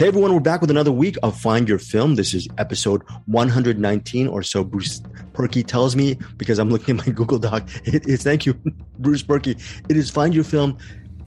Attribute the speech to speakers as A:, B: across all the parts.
A: Hey everyone, we're back with another week of Find Your Film. This is episode 119 or so. Bruce Purkey tells me because I'm looking at my Google Doc. It is thank you, Bruce Purkey. It is Find Your Film,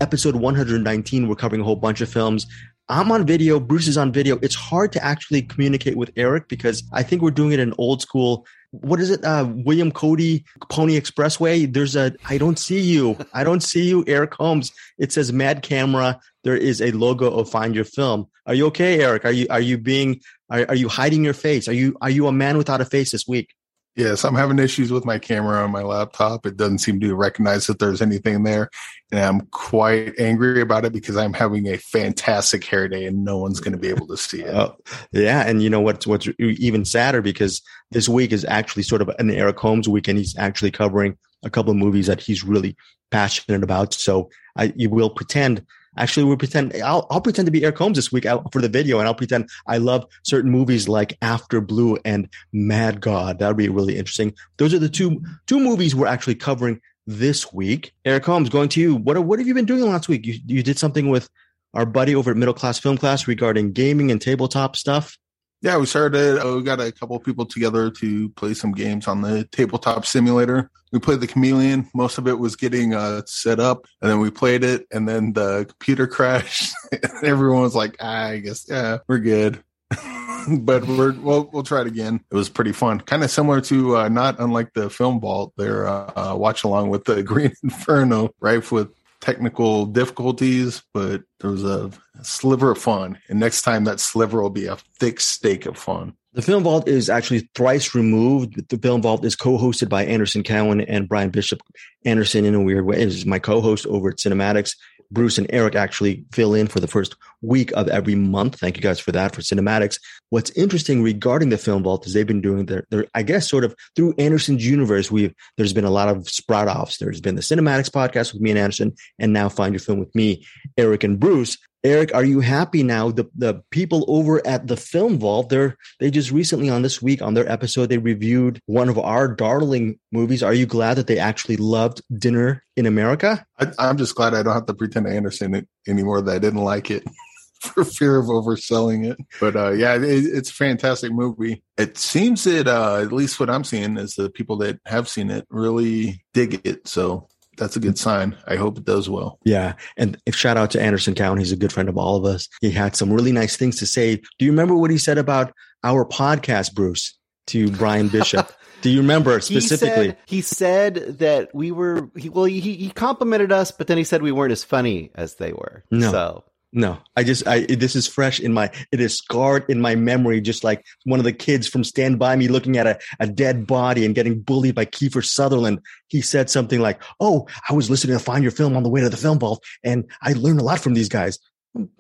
A: episode 119. We're covering a whole bunch of films. I'm on video. Bruce is on video. It's hard to actually communicate with Eric because I think we're doing it in old school. What is it? Uh, William Cody Pony Expressway. There's a. I don't see you. I don't see you, Eric Holmes. It says Mad Camera. There is a logo of Find Your Film. Are you okay, Eric? Are you are you being are, are you hiding your face? Are you are you a man without a face this week?
B: Yes, I'm having issues with my camera on my laptop. It doesn't seem to recognize that there's anything there. And I'm quite angry about it because I'm having a fantastic hair day and no one's going to be able to see it.
A: Oh, yeah. And you know what's, what's even sadder because this week is actually sort of an Eric Holmes week and he's actually covering a couple of movies that he's really passionate about. So I, you will pretend Actually, we'll pretend I'll, I'll pretend to be Eric Holmes this week for the video, and I'll pretend I love certain movies like After Blue and Mad God. That'd be really interesting. Those are the two two movies we're actually covering this week. Eric Holmes, going to you. What what have you been doing last week? You you did something with our buddy over at Middle Class Film Class regarding gaming and tabletop stuff.
B: Yeah, we started. Uh, we got a couple people together to play some games on the tabletop simulator. We played the Chameleon. Most of it was getting uh, set up, and then we played it, and then the computer crashed. everyone was like, ah, "I guess, yeah, we're good." but we're we'll we'll try it again. It was pretty fun, kind of similar to uh, not unlike the Film Vault. Their uh, watch along with the Green Inferno, right? With technical difficulties, but there was a sliver of fun. And next time, that sliver will be a thick steak of fun.
A: The Film Vault is actually thrice removed. The Film Vault is co-hosted by Anderson Cowan and Brian Bishop. Anderson, in a weird way, is my co-host over at CinemAddicts. Bruce and Eric actually fill in for the first week of every month. Thank you guys for that for CinemAddicts. What's interesting regarding the film vault is they've been doing their, their I guess, sort of through Anderson's universe. We've there's been a lot of sprout offs. There's been the CinemAddicts podcast with me and Anderson, and now Find Your Film with me, Eric and Bruce. Eric, are you happy now? The the people over at the Film Vault, they're they just recently on this week on their episode they reviewed one of our darling movies. Are you glad that they actually loved Dinner in America?
B: I, am just glad I don't have to pretend I understand it anymore that I didn't like it for fear of overselling it. But uh, yeah, it, it's a fantastic movie. It seems that uh, at least what I'm seeing is the people that have seen it really dig it. So that's a good sign. I hope it does well.
A: Yeah. And if shout out to Anderson Cowan. He's a good friend of all of us. He had some really nice things to say. Do you remember what he said about our podcast, Bruce, to Brian Bishop? Do you remember specifically?
C: He said, he said that we were, he, well, he, he complimented us, but then he said we weren't as funny as they were. No. So
A: no, I just I this is fresh in my it is scarred in my memory, just like one of the kids from Stand By Me looking at a, a dead body and getting bullied by Kiefer Sutherland. He said something like, "Oh, I was listening to Find Your Film on the way to the film vault, and I learned a lot from these guys.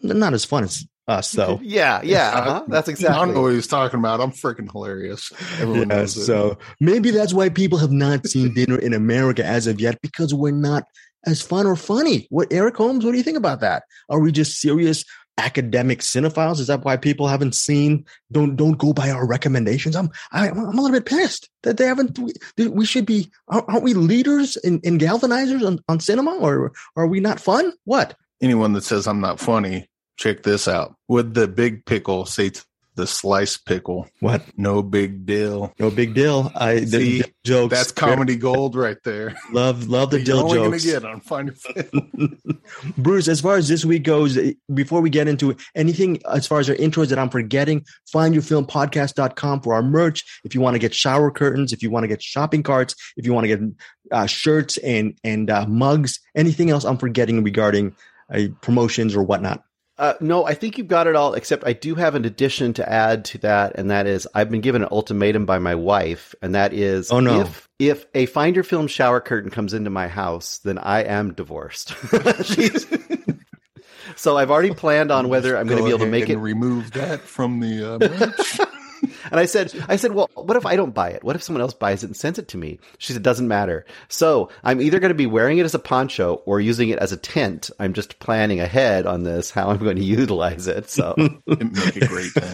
A: Not as fun as us, though.
C: yeah, yeah, uh-huh. that's exactly.
B: I don't know what he's talking about. I'm freaking hilarious.
A: Everyone yeah, knows it. So maybe that's why people have not seen Dinner in America as of yet because we're not as fun or funny. What Eric Holmes? What do you think about that? Are we just serious academic cinephiles? Is that why people haven't seen? Don't don't go by our recommendations. I'm I, am i am a little bit pissed that they haven't. We, we should be. Aren't we leaders in, in galvanizers on, on cinema, or are we not fun? What?
B: Anyone that says I'm not funny, check this out. Would the big pickle say to the slice pickle.
A: What?
B: No big deal.
A: No big deal. I See,
B: the jokes. That's comedy gold right there.
A: Love love the dill only jokes.
B: Gonna get on Find Your Film.
A: Bruce, as far as this week goes, before we get into anything as far as our intros that I'm forgetting, findyourfilmpodcast.com for our merch. If you want to get shower curtains, if you want to get shopping carts, if you want to get uh, shirts and and uh, mugs, anything else I'm forgetting regarding uh, promotions or whatnot.
C: Uh, no, I think you've got it all, except I do have an addition to add to that, and that is I've been given an ultimatum by my wife, and that is
A: oh, no.
C: if, if a Finder Film shower curtain comes into my house, then I am divorced. so I've already planned on whether I'm going to be able to make it.
B: Remove that from the uh,
C: And I said, I said, well, what if I don't buy it? What if someone else buys it and sends it to me? She said, doesn't matter. So I'm either going to be wearing it as a poncho or using it as a tent. I'm just planning ahead on this, how I'm going to utilize it. So
B: make it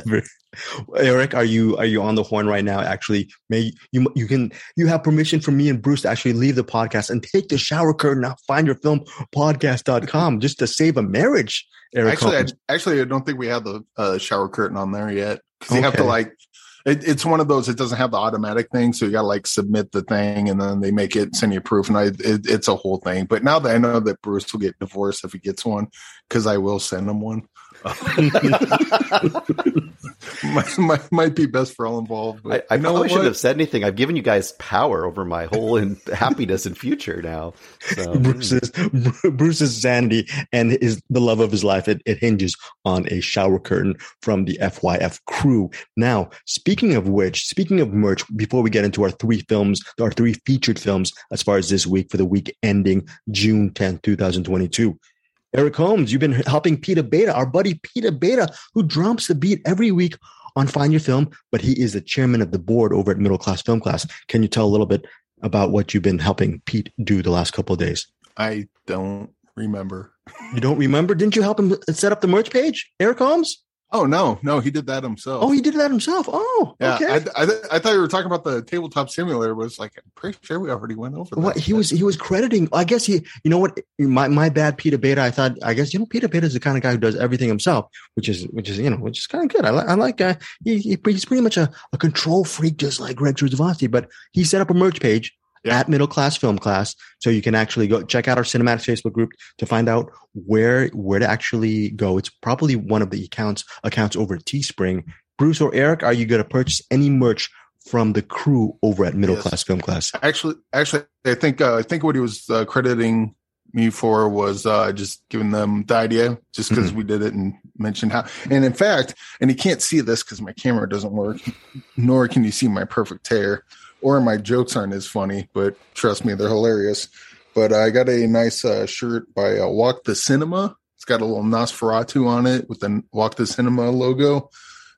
B: great.
A: Eric, are you, are you on the horn right now? Actually, may you, you can, you have permission from me and Bruce to actually leave the podcast and take the shower curtain out, find your film podcast.com just to save a marriage Eric
B: actually, I, actually, I don't think we have the uh, shower curtain on there yet because you have to like. It, it's one of those. It doesn't have the automatic thing, so you got to like submit the thing, and then they make it send you proof, and I it, it's a whole thing. But now that I know that Bruce will get divorced if he gets one, because I will send him one. Might, might, might be best for all involved.
C: I,
B: But
C: I
B: you know
C: probably shouldn't have said anything. I've given you guys power over my whole in, happiness and future now. So, hmm.
A: Bruce's Bruce's sanity and his the love of his life it, it hinges on a shower curtain from the FYF crew. Now, speaking of which, speaking of merch, before we get into our three films, our three featured films as far as this week for the week ending June 10th, 2022. Eric Holmes, you've been helping Peter Beta, our buddy Peter Beta, who drops the beat every week on Find Your Film, but he is the chairman of the board over at Middle Class Film Class. Can you tell a little bit about what you've been helping Pete do the last couple of days?
B: I don't remember.
A: You don't remember? Didn't you help him set up the merch page, Eric Holmes?
B: Oh no, no, he did that himself.
A: Oh, he did that himself. Oh,
B: yeah.
A: okay.
B: I, I, I thought you were talking about the tabletop simulator. Was like, I'm pretty sure we already went over that.
A: what he was he was crediting. I guess he. You know what? My my bad, Peter Beta. I thought. I guess you know Peter Beta is the kind of guy who does everything himself, which is which is you know which is kind of good. I like I like. Uh, he, he- he's pretty much a, a control freak, just like Greg Truzavasti. But he set up a merch page.
B: Yeah.
A: At middle class film class, so you can actually go check out our CinemAddicts Facebook group to find out where where to actually go. It's probably one of the accounts accounts over at Teespring. Bruce or Eric, are you going to purchase any merch from the crew over at Middle
B: Yes.
A: Class Film Class?
B: actually actually i think uh, i think what he was uh, crediting me for was uh, just giving them the idea just because we did it and mentioned how and in fact and you can't see this because my camera doesn't work nor can you see my perfect tear or my jokes aren't as funny but trust me they're hilarious. But i got a nice uh, shirt by uh, walk the cinema. It's got a little nosferatu on it with the walk the cinema logo.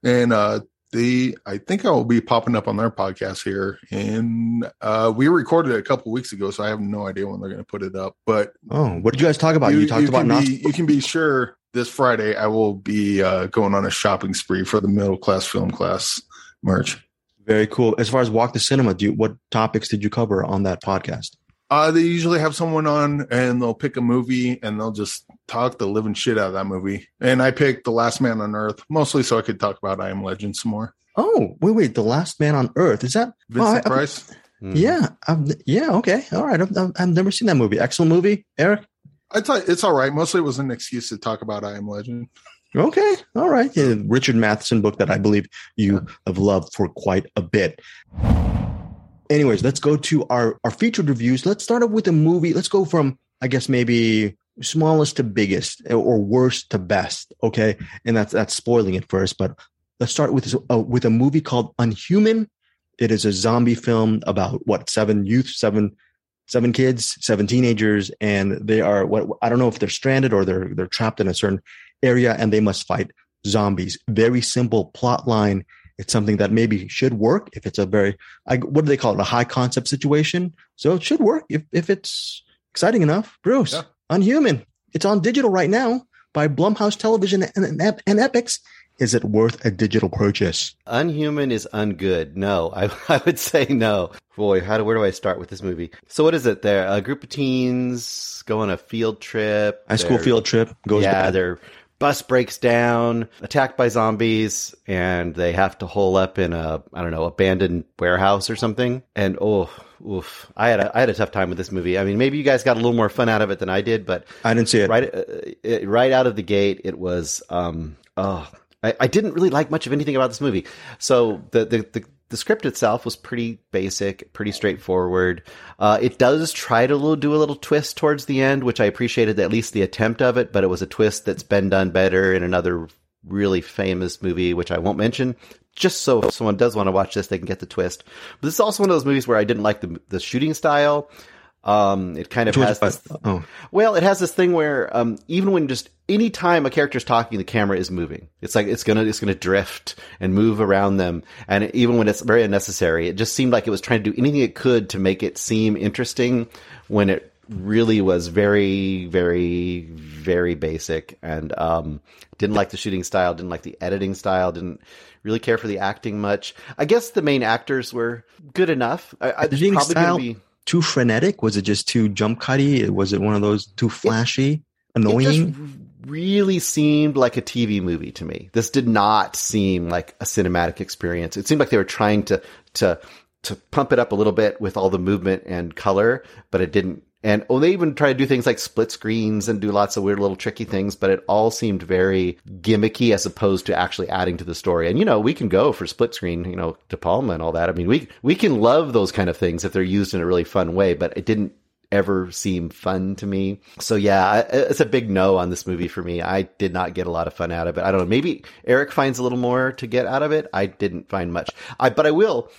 B: And uh they i think i will be popping up on their podcast here. And uh we recorded it a couple weeks ago so i have no idea when they're going to put it up. But
A: Oh, what did you guys talk about? You, talked about Nos-
B: be, you can be sure this friday i will be uh going on a shopping spree for the middle class film class merch
A: Very cool. As far as Walk the Cinema, do you, what topics did you cover on that podcast?
B: uh they usually have someone on and they'll pick a movie and they'll just talk the living shit out of that movie and i picked the last man on earth mostly so i could talk about i am legend some more
A: Oh, wait, wait, The Last Man on Earth. Is that?
B: vincent
A: Oh, I-
B: price
C: mm.
A: Yeah, I've, yeah, okay, all right. I've, I've, I've never seen that movie. Excellent movie, Eric.
B: I thought it's all right. Mostly it was an excuse to talk about I Am Legend.
A: Okay, all right. Richard Matheson book that I believe you have loved for quite a bit. Anyways, let's go to our our featured reviews. Let's start off with a movie. Let's go from I guess maybe smallest to biggest or worst to best. Okay, and that's that's spoiling it first. But let's start with uh, with a movie called Unhuman. It is a zombie film about what seven youth, seven seven kids, seven teenagers, and they are what I don't know if they're stranded or they're they're trapped in a certain area and they must fight zombies. Very simple plot line. It's something that maybe should work if it's a very I, what do they call it a high concept situation. So it should work if if it's exciting enough. Bruce,
B: Yeah.
A: Unhuman. It's on digital right now by Blumhouse Television and, and, and Epix. Is it worth a digital purchase?
C: Unhuman is ungood. No, I, I would say no. Boy, how do where do I start with this movie? So what is it? There, a group of teens go on a field trip.
A: High school field trip goes
C: yeah,
A: bad.
C: their bus breaks down, attacked by zombies, and they have to hole up in a I don't know abandoned warehouse or something. And oh, oof, I had a I had a tough time with this movie. I mean, maybe you guys got a little more fun out of it than I did, but
A: I didn't see it.
C: right uh, it, right out of the gate, it was um oh I, I didn't really like much of anything about this movie. So the the the, the script itself was pretty basic, pretty straightforward. Uh, it does try to little, do a little twist towards the end, which I appreciated at least the attempt of it. But it was a twist that's been done better in another really famous movie, which I won't mention. Just so if someone does want to watch this, they can get the twist. But this is also one of those movies where I didn't like the the shooting style. Um, it kind of
A: Which
C: has this
A: oh,
C: well, it has this thing where um, even when just any time a character's talking, the camera is moving. It's like it's gonna it's gonna drift and move around them, and even when it's very unnecessary, it just seemed like it was trying to do anything it could to make it seem interesting when it really was very, very, very basic. And um, didn't like the shooting style, didn't like the editing style, didn't really care for the acting much. I guess the main actors were good enough. I, I,
A: The shooting
C: probably
A: style-
C: gonna be.
A: Too frenetic? Was it just too jump cutty? Was it one of those too flashy,
C: it
A: annoying?
C: just really seemed like a TV movie to me. This did not seem like a cinematic experience. It seemed like they were trying to to to pump it up a little bit with all the movement and color, but it didn't. And oh, they even try to do things like split screens and do lots of weird little tricky things, but it all seemed very gimmicky as opposed to actually adding to the story. And you know, we can go for split screen, you know, De Palma and all that. I mean, we we can love those kind of things if they're used in a really fun way, but it didn't ever seem fun to me. So yeah, it's a big no on this movie for me. I did not get a lot of fun out of it. I don't know. Maybe Eric finds a little more to get out of it. I didn't find much. I but I will.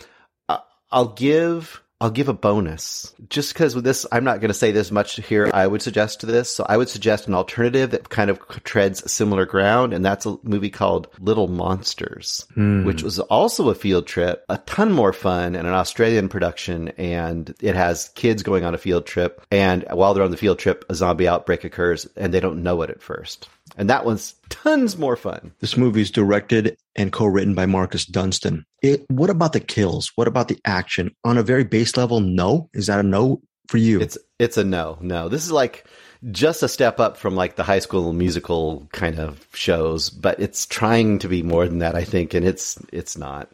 C: Uh, I'll give I'll give a bonus just because with this, I'm not going to say this much here. I would suggest to this. So I would suggest an alternative that kind of treads similar ground. And that's a movie called Little Monsters,
A: Hmm.
C: which was also a field trip, a ton more fun and an Australian production. And it has kids going on a field trip. And while they're on the field trip, a zombie outbreak occurs and they don't know it at first. And that one's tons more fun.
A: This movie is directed and co-written by Marcus Dunstan. It, what about the kills? What about the action? On a very base level, no. Is that a no for you?
C: It's it's a no, no. This is like just a step up from like the high school musical kind of shows, but it's trying to be more than that, I think, and it's it's not.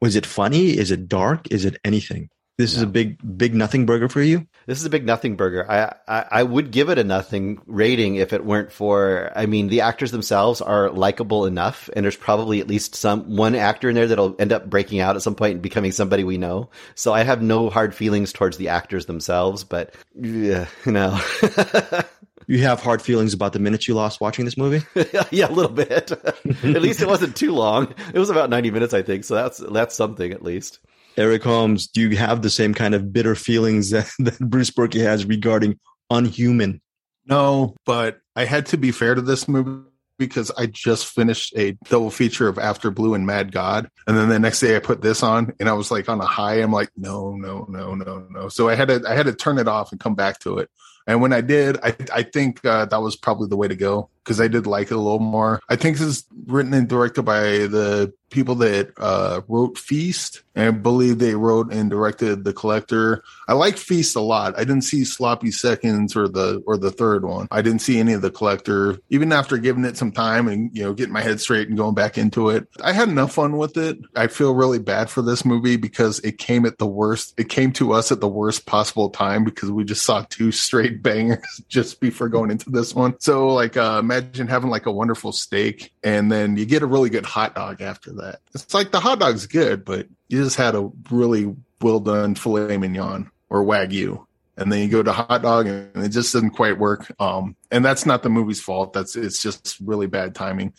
A: Was it funny? Is it dark? Is it anything? This is a big, big nothing burger for you.
C: This is a big nothing burger. I, I I would give it a nothing rating if it weren't for. I mean, the actors themselves are likable enough, and there's probably at least some one actor in there that'll end up breaking out at some point and becoming somebody we know. So I have no hard feelings towards the actors themselves, but yeah, no.
A: You have hard feelings about the minutes you lost watching this movie.
C: yeah, a little bit. at least it wasn't too long. It was about 90 minutes, I think. So that's that's something at least.
A: Eric Holmes, do you have the same kind of bitter feelings that, that Bruce Purkey has regarding Unhuman?
B: No, but I had to be fair to this movie because I just finished a double feature of After Blue and Mad God. And then the next day I put this on and I was like on a high. I'm like, no, no, no, no, no. So I had to I had to turn it off and come back to it. And when I did, I I think uh, that was probably the way to go because I did like it a little more. I think this is written and directed by the people that uh, wrote Feast, and I believe they wrote and directed The Collector. I like Feast a lot. I didn't see Sloppy Seconds or the or the third one. I didn't see any of The Collector. Even after giving it some time and you know getting my head straight and going back into it, I had enough fun with it. I feel really bad for this movie because it came at the worst. It came to us at the worst possible time because we just saw two straight bangers just before going into this one. So like uh, imagine having like a wonderful steak and then you get a really good hot dog after that. It's like the hot dog's good, but you just had a really well done filet mignon or wagyu. And then you go to hot dog and it just doesn't quite work. Um, and that's not the movie's fault. That's it's just really bad timing.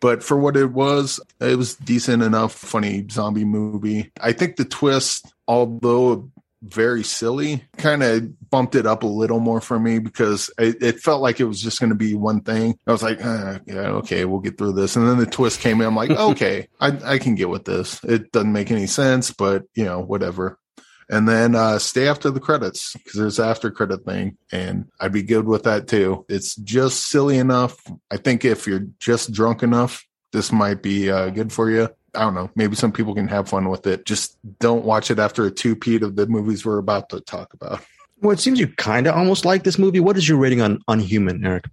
B: But for what it was, it was decent enough, funny zombie movie. I think the twist, although very silly, kind of bumped it up a little more for me because it, it felt like it was just going to be one thing. I was like, uh, yeah, okay, we'll get through this. And then the twist came in. I'm like, okay, I, I can get with this. It doesn't make any sense, but you know, whatever. And then uh, stay after the credits because there's after credit thing, and I'd be good with that too. It's just silly enough. I think if you're just drunk enough, this might be uh, good for you. I don't know. Maybe some people can have fun with it. Just don't watch it after a two-peat of the movies we're about to talk about.
A: Well, it seems you kind of almost like this movie. What is your rating on Unhuman, Eric?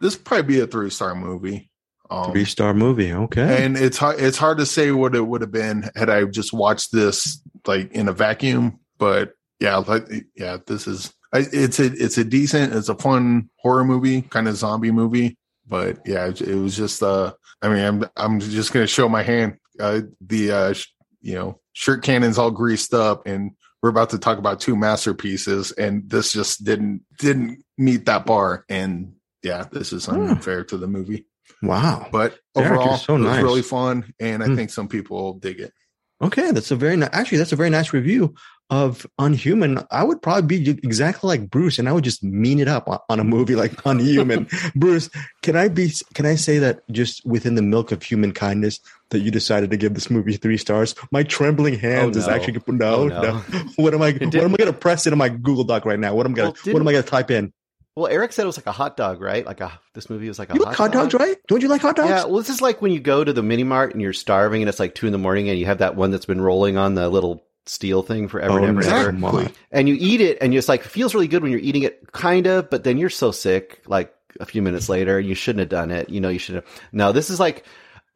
B: This would probably be a three-star movie. Um,
A: Three star movie. Okay.
B: and it's hard it's hard to say what it would have been had I just watched this like in a vacuum. But yeah, like yeah, this is it's a it's a decent, it's a fun horror movie, kind of zombie movie. But yeah, it, it was just uh, I mean, I'm I'm just gonna show my hand. Uh, the uh, sh- you know shirt cannon's all greased up, and we're about to talk about two masterpieces, and this just didn't didn't meet that bar. And yeah, this is
A: Hmm.
B: unfair to the movie.
A: wow.
B: But overall,
A: so
B: it was really fun, and I
A: Hmm.
B: think some people dig it.
A: Okay, that's a very ni- actually that's a very nice review of Unhuman. I would probably be exactly like Bruce, and I would just mean it up on, on a movie like Unhuman. Bruce, can I be? Can I say that just within the milk of human kindness that you decided to give this movie three stars? My trembling hands
C: Oh,
A: is actually no,
C: Oh,
A: no.
C: no.
A: What am I? What am I going to press into my Google Doc right now? What am I going
C: Well,
A: to?
C: didn't-
A: What am I going to type in?
C: Well, Eric said it was like a hot dog, right? Like a this movie was like a
A: You
C: hot,
A: like hot dogs,
C: dog.
A: right? Don't you like hot dogs?
C: Yeah, well, this is like when you go to the mini mart and you're starving and it's like two in the morning and you have that one that's been rolling on the little steel thing forever
A: Oh,
C: and ever and ever. And you eat it and it's like, it feels really good when you're eating it, kind of, but then you're so sick, like a few minutes later. and You shouldn't have done it. You know, you should have. No, this is like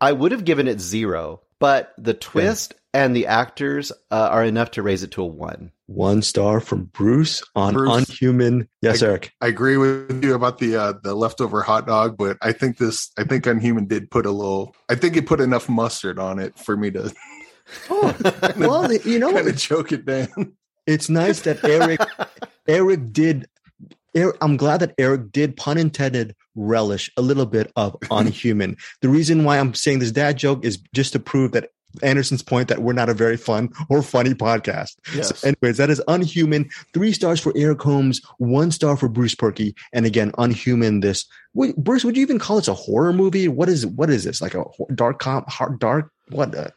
C: I would have given it zero, but the twist and the actors uh, are enough to raise it to a one.
A: One star from Bruce on
B: Bruce.
A: Unhuman. Yes,
B: I-
A: Eric.
B: I agree with you about the uh, the leftover hot dog, but I think this I think Unhuman did put a little I think it put enough mustard on it for me to
A: Oh, well, you know,
B: kind of choke it down.
A: it's nice that Eric Eric did. Eric, I'm glad that Eric did, pun intended, relish a little bit of unhuman. the reason why I'm saying this dad joke is just to prove that Anderson's point that we're not a very fun or funny podcast.
B: Yes.
A: So anyways, that is unhuman. Three stars for Eric Holmes, one star for Bruce Purkey, and again, unhuman. This wait, Bruce, would you even call this a horror movie? What is what is this like a dark com hard dark what uh,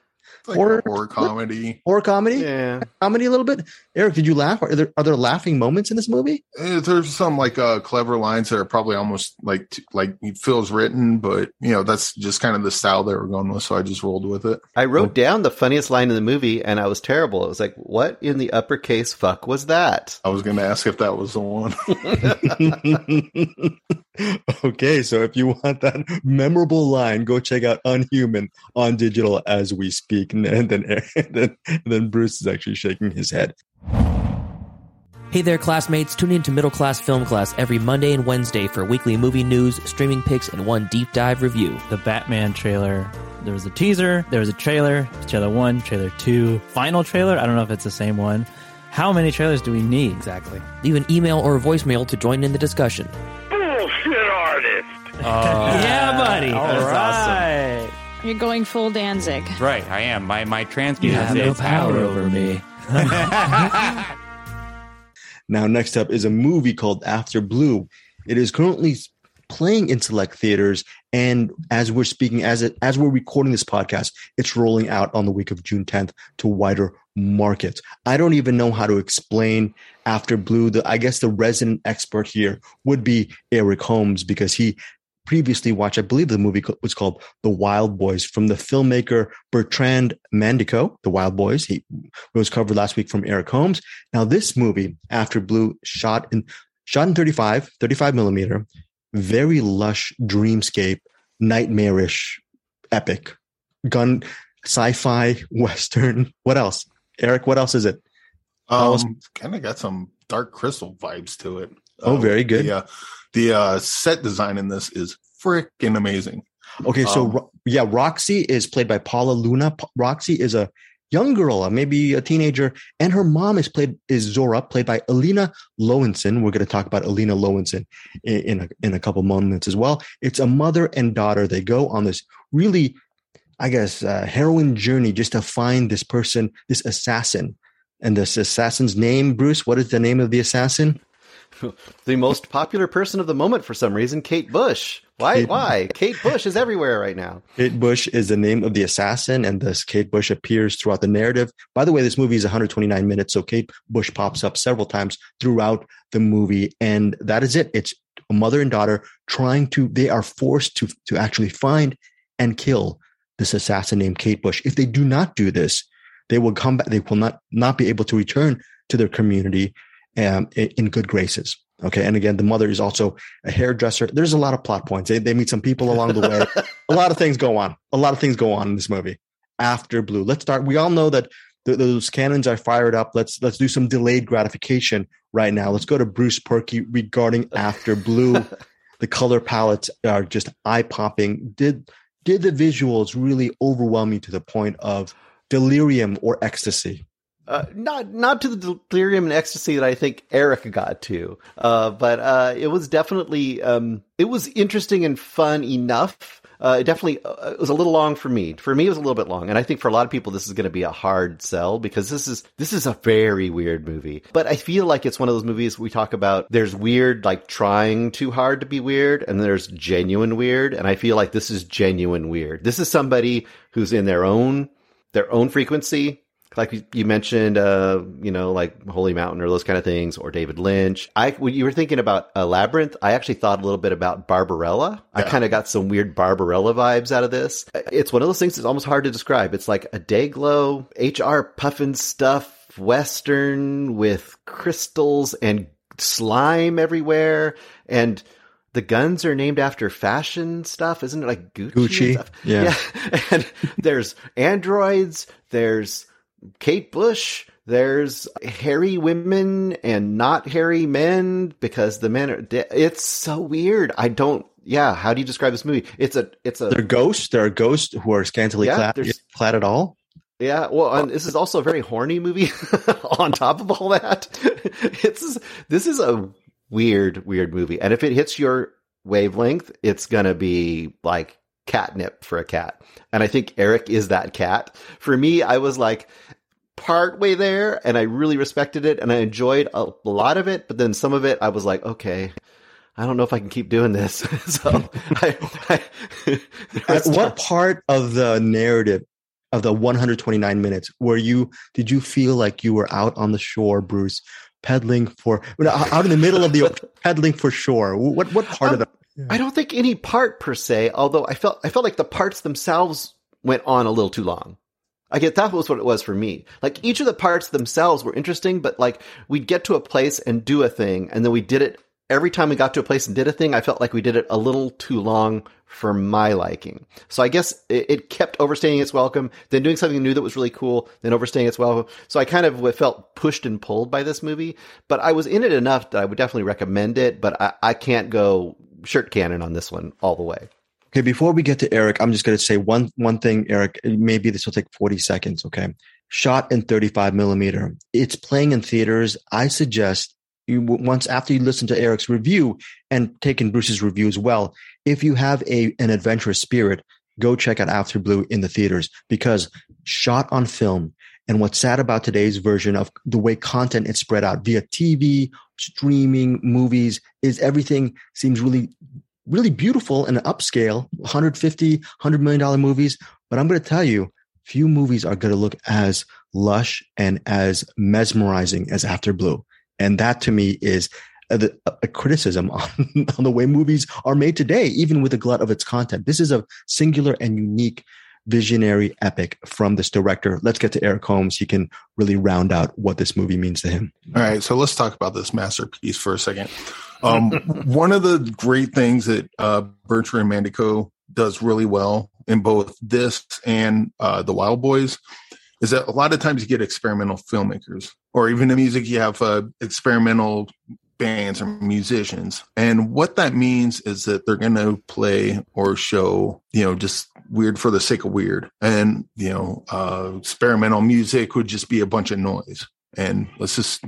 B: like
A: Horror-
B: a horror comedy.
A: horror comedy?
C: Yeah.
A: Comedy a little bit. Eric, did you laugh? Are there are there laughing moments in this movie?
B: Eh, There's some like uh, clever lines that are probably almost like like it feels written, but you know that's just kind of the style they were going with, so I just rolled with it.
C: I wrote down the funniest line in the movie, and I was terrible. It was like, "What in the uppercase fuck was that?"
B: I was going to ask if that was the one.
A: okay, so if you want that memorable line, go check out Unhuman on digital as we speak. And then, and then, and then Bruce is actually shaking his head.
D: Hey there, classmates. Tune in to Middle Class Film Class every Monday and Wednesday for weekly movie news, streaming picks, and one deep dive review.
E: the Batman trailer. There was a teaser, there was a trailer, trailer one, trailer two, final trailer. I don't know if it's the same one. How many trailers do we need exactly?
D: Leave an email or a voicemail to join in the discussion.
E: Uh, yeah, buddy.
F: all
E: That's
F: right.
E: awesome.
G: You're going full Danzig.
F: Right, I am. My my trans
E: You have no power over me.
A: Now, next up is a movie called After Blue. It is currently playing in select theaters, and as we're speaking, as it, as we're recording this podcast, it's rolling out on the week of June 10th to wider markets. I don't even know how to explain After Blue. The I guess the resident expert here would be Eric Holmes because he previously watched, I believe the movie was called The Wild Boys from the filmmaker Bertrand Mandico, The Wild Boys. He was covered last week from Eric Holmes. Now, this movie, After Blue, shot in shot in 35, 35 millimeter, very lush dreamscape, nightmarish, epic, gun, sci-fi, western. What else? Eric, what else is it?
B: Um, kind of got some dark crystal vibes to it.
A: Oh,
B: Uh,
A: very good.
B: Uh, the uh, set design in this is freaking amazing.
A: Okay, so
B: Um,
A: yeah, Roxy is played by Paula Luna. Roxy is a young girl, uh, maybe a teenager, and her mom is played is Zora, played by Elina Löwensohn. We're going to talk about Elina Löwensohn in, in a in a couple moments as well. It's a mother and daughter. They go on this really, I guess, uh, heroine journey just to find this person, this assassin. And this assassin's name, Bruce. What is the name of the assassin?
C: The most popular person of the moment for some reason, Kate Bush. Why?
A: Kate-
C: Why? Kate Bush is everywhere right now.
A: Kate Bush is the name of the assassin, and this Kate Bush appears throughout the narrative. By the way, this movie is 129 minutes, so Kate Bush pops up several times throughout the movie, and that is it. It's a mother and daughter trying to. They are forced to to actually find and kill this assassin named Kate Bush. If they do not do this, they will come back. They will not not be able to return to their community um, in, good graces. Okay, and again, the mother is also a hairdresser. There's a lot of plot points. They, they meet some people along the way. a lot of things go on. A lot of things go on in this movie. After Blue, let's start. We all know that th- those cannons are fired up. Let's let's do some delayed gratification right now. Let's go to Bruce Purkey regarding After Blue. the color palettes are just eye popping. Did did the visuals really overwhelm you to the point of delirium or ecstasy?
C: Uh, not not to the delirium and ecstasy that I think Eric got to, uh, but uh, it was definitely um, it was interesting and fun enough. Uh, it definitely uh, it was a little long for me. For me, it was a little bit long, and I think for a lot of people, this is going to be a hard sell because this is this is a very weird movie. But I feel like it's one of those movies we talk about. There's weird, like trying too hard to be weird, and there's genuine weird, and I feel like this is genuine weird. This is somebody who's in their own their own frequency like you- mentioned, uh, you know, like Holy Mountain or those kind of things, or David Lynch. I when you were thinking about a Labyrinth, I actually thought a little bit about Barbarella. I kind of got some weird Barbarella vibes out of this. It's one of those things that's almost hard to describe. It's like a day glow, HR Pufnstuf, Western with crystals and slime everywhere, and the guns are named after fashion stuff, isn't it? Like Gucci.
A: Gucci,
C: stuff?
A: yeah.
C: And there's androids. There's Kate Bush. There's hairy women and not hairy men because the men are. It's so weird. I don't. Yeah. How do you describe this movie? It's a. It's a.
A: There are ghosts. There are ghosts who are scantily
C: Yeah,
A: clad, clad at all.
C: Yeah, well, and this is also a very horny movie. on top of all that, it's this is a weird, weird movie, and if it hits your wavelength, it's gonna be like catnip for a cat. And I think Eric is that cat. For me, I was like part way there, and I really respected it, and I enjoyed a lot of it. But then some of it, I was like, okay. I don't know if I can keep doing this. so, I, I,
A: At what part of the narrative of the 129 minutes were you? Did you feel like you were out on the shore, Bruce, peddling for out in the middle of the peddling for shore? What what part of um, the?
C: I don't think any part per se, although I felt I felt like the parts themselves went on a little too long. I get that was what it was for me. Like each of the parts themselves were interesting, but like we'd get to a place and do a thing, and then we did it every time we got to a place and did a thing. I felt like we did it a little too long for my liking. So I guess it, it kept overstaying its welcome, then doing something new that was really cool, then overstaying its welcome. So I kind of felt pushed and pulled by this movie, but I was in it enough that I would definitely recommend it. But I, I can't go shirt cannon on this one all the way.
A: Okay, before we get to Eric, I'm just going to say one one thing, Eric. Maybe this will take 40 seconds. Okay, shot in 35 millimeter. It's playing in theaters. I suggest you once after you listen to Eric's review and taking Bruce's review as well. If you have a an adventurous spirit, go check out After Blue in the theaters because shot on film. And what's sad about today's version of the way content is spread out via TV, streaming, movies is everything seems really really beautiful and upscale 150 100 million dollar movies but i'm going to tell you few movies are going to look as lush and as mesmerizing as after blue. And that to me is a, a criticism on, on the way movies are made today even with a glut of its content. This is a singular and unique visionary epic from this director. Let's get to eric holmes. He can really round out what this movie means to him.
B: All right, so let's talk about this masterpiece for a second. Um, one of the great things that uh, Bertrand Mandico does really well in both this and uh, The Wild Boys is that a lot of times you get experimental filmmakers, or even in music, you have uh, experimental bands or musicians. And what that means is that they're going to play or show, you know, just weird for the sake of weird. And, you know, uh, experimental music would just be a bunch of noise. And let's just,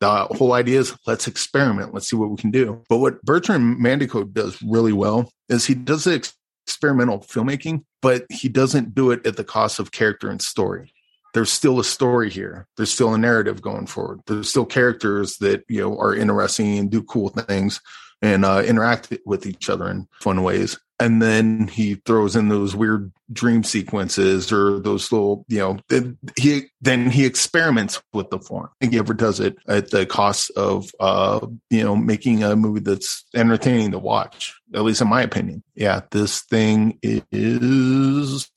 B: the whole idea is let's experiment. Let's see what we can do. But what Bertrand Mandico does really well is he does the ex- experimental filmmaking, but he doesn't do it at the cost of character and story there's still a story here. There's still a narrative going forward. There's still characters that you know are interesting and do cool things and uh, interact with each other in fun ways. And then he throws in those weird dream sequences or those little, you know, he then he experiments with the form. I think he ever does it at the cost of, uh, you know, making a movie that's entertaining to watch. At least in my opinion. Yeah, this thing is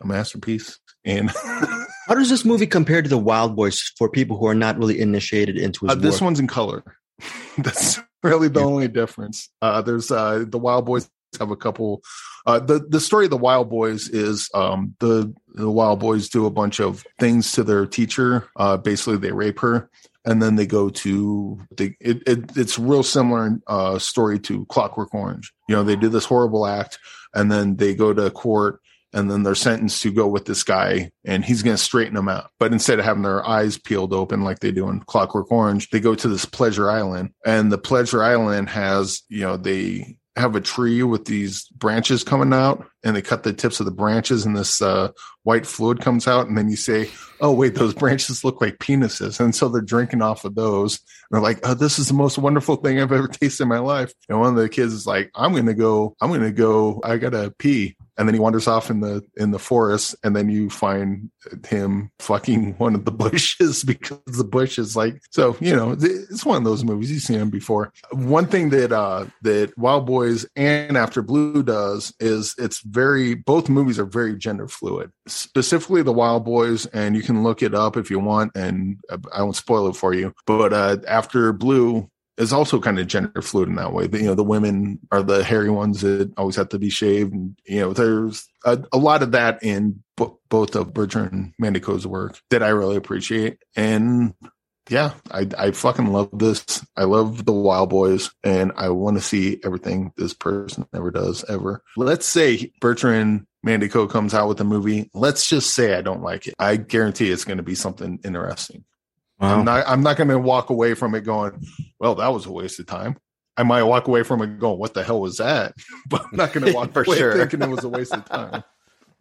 B: a masterpiece. And
A: how does this movie compare to the wild boys for people who are not really initiated into his
B: uh, this one's in color. That's really the only difference. Uh, there's uh, the Wild Boys have a couple. Uh, the the story of the Wild Boys is um, the the Wild Boys do a bunch of things to their teacher. Uh, basically, they rape her, and then they go to they, it, it, It's real similar uh, story to Clockwork Orange. You know, they do this horrible act, and then they go to court and then they're sentenced to go with this guy and he's going to straighten them out. But instead of having their eyes peeled open like they do in Clockwork Orange, they go to this pleasure island and the pleasure island has, you know, they have a tree with these branches coming out and they cut the tips of the branches and this uh, white fluid comes out and then you say oh wait those branches look like penises. And so they're drinking off of those and they're like oh this is the most wonderful thing i've ever tasted in my life. And one of the kids is like i'm gonna go i'm gonna go i gotta pee. And then he wanders off in the in the forest and then you find him fucking one of the bushes because the bush is like so you know it's one of those movies you've seen them before. One thing that uh that wild boys and after blue does is it's very both movies are very gender fluid specifically the wild boys and you can look it up if you want and i won't spoil it for you but uh after blue is also kind of gender fluid in that way. But, you know, the women are the hairy ones that always have to be shaved. And, you know, there's a, a lot of that in b- both of Bertrand Mandico's work that I really appreciate. And yeah, I, I fucking love this. I love the Wild Boys and I want to see everything this person ever does ever. Let's say Bertrand Mandico comes out with a movie. Let's just say I don't like it. I guarantee it's going to be something interesting.
A: Wow.
B: I'm not. I'm not going to walk away from it going, "Well, that was a waste of time." I might walk away from it going, "What the hell was that?" But I'm not going to walk
C: For
B: away
C: sure.
B: thinking it was a waste of time.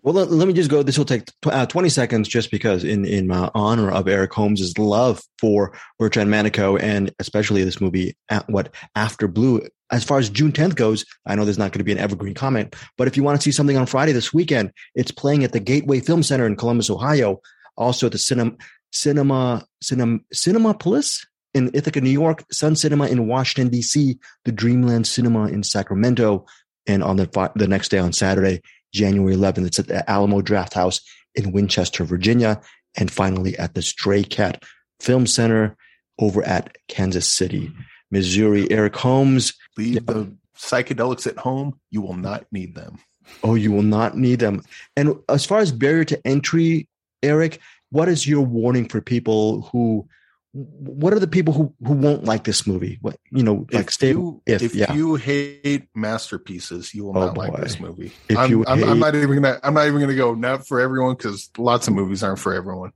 A: Well, let, let me just go. This will take tw- uh, 20 seconds just because, in, in uh, honor of Eric Holmes's love for Bertrand Mandico and especially this movie, at what After Blue. As far as June 10th goes, I know there's not going to be an evergreen comment, but if you want to see something on Friday this weekend, it's playing at the Gateway Film Center in Columbus, Ohio. Also at the Cinema, Cinema, Cinema, Cinemapolis in Ithaca, New York, Sun Cinema in Washington, D.C., the Dreamland Cinema in Sacramento, and on the, the next day on Saturday, January 11th. It's at the Alamo Drafthouse in Winchester, Virginia. And finally at the Stray Cat Film Center over at Kansas City, Missouri. Eric Holmes.
B: Leave the psychedelics at home. You will not need them.
A: Oh, you will not need them. And as far as barrier to entry, Eric, what is your warning for people who, what are the people who, who won't like this movie? What, you know, like
B: if
A: stay,
B: you,
A: if,
B: if
A: yeah.
B: you hate masterpieces, you will
A: Oh,
B: not like this movie.
A: If
B: I'm,
A: you
B: I'm, I'm not even gonna. I'm not even gonna go not for everyone because lots of movies aren't for everyone.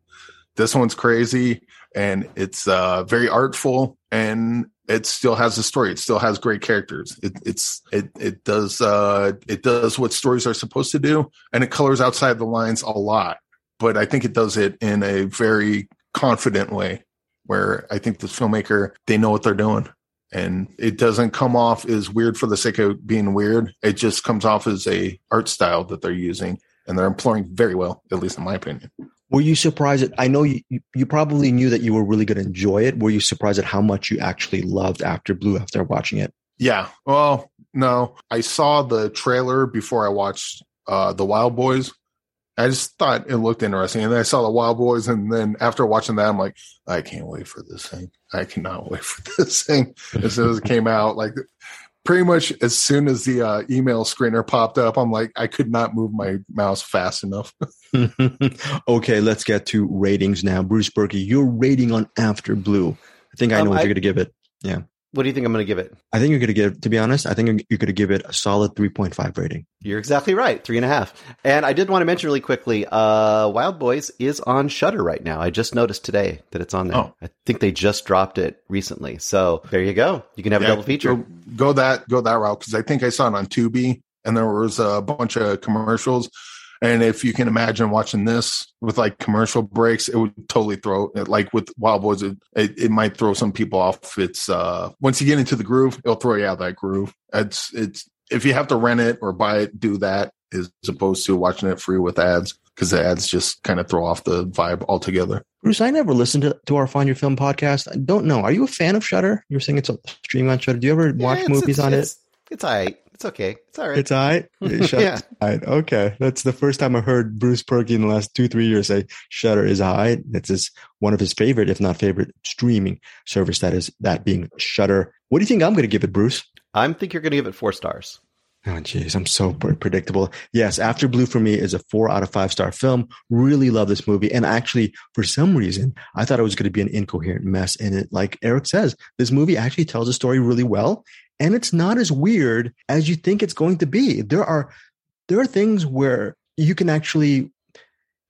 B: This one's crazy and it's uh, very artful and it still has a story. It still has great characters. It, it's it it does uh, it does what stories are supposed to do and it colors outside the lines a lot. But I think it does it in a very confident way where I think the filmmaker they know what they're doing and it doesn't come off as weird for the sake of being weird. It just comes off as a art style that they're using and they're employing very well, at least in my opinion.
A: Were you surprised at, I know you, you- probably knew that you were really going to enjoy it. Were you surprised at how much you actually loved After Blue after watching it?
B: Yeah. Well, no, I saw the trailer before I watched uh, the Wild Boys. I just thought it looked interesting, and then I saw the Wild Boys, and then after watching that, I'm like, I can't wait for this thing. I cannot wait for this thing. As soon as it came out, like pretty much as soon as the uh, email screener popped up, I'm like, I could not move my mouse fast enough.
A: okay, let's get to ratings now. Bruce Purkey, your rating on After Blue. I think I know
C: Um,
A: what
C: I-
A: you're going to give it.
C: What do you think I'm going to give it?
A: I think you're going to give, it to be honest, I think you're going to give it a solid 3.5 rating.
C: You're exactly right. Three and a half. And I did want to mention really quickly, uh, Wild Boys is on Shudder right now. I just noticed today that it's on there.
B: Oh.
C: I think they just dropped it recently. So there you go. You can have a double feature.
B: Go, go that go that route because I think I saw it on Tubi and there was a bunch of commercials. And if you can imagine watching this with like commercial breaks, it would totally throw like with Wild Boys, it, it, it might throw some people off. It's uh once you get into the groove, it'll throw you out of that groove. It's it's if you have to rent it or buy it, do that as opposed to watching it free with ads because the ads just kind of throw off the vibe altogether.
A: Bruce, I never listened to, to our Find Your Film podcast. I don't know. Are you a fan of Shudder? You're saying it's a stream on Shudder. Do you ever watch
C: Yeah, it's-
A: movies
C: it's-
A: on
C: it's,
A: it?
C: It's all right. It's okay. It's all right.
A: It's all right.
C: Yeah.
A: All right. Okay. That's the first time I heard Bruce Purkey in the last two, three years say Shudder is all right. It's his, one of his favorite, if not favorite, streaming service. That is that being Shudder. What do you think I'm going to give it, Bruce?
C: I think you're going to give it four stars.
A: Oh, jeez, I'm so predictable. Yes, After Blue for me is a four out of five star film. Really love this movie, and actually, for some reason, I thought it was going to be an incoherent mess. And it, like Eric says, this movie actually tells a story really well, and it's not as weird as you think it's going to be. There are there are things where you can actually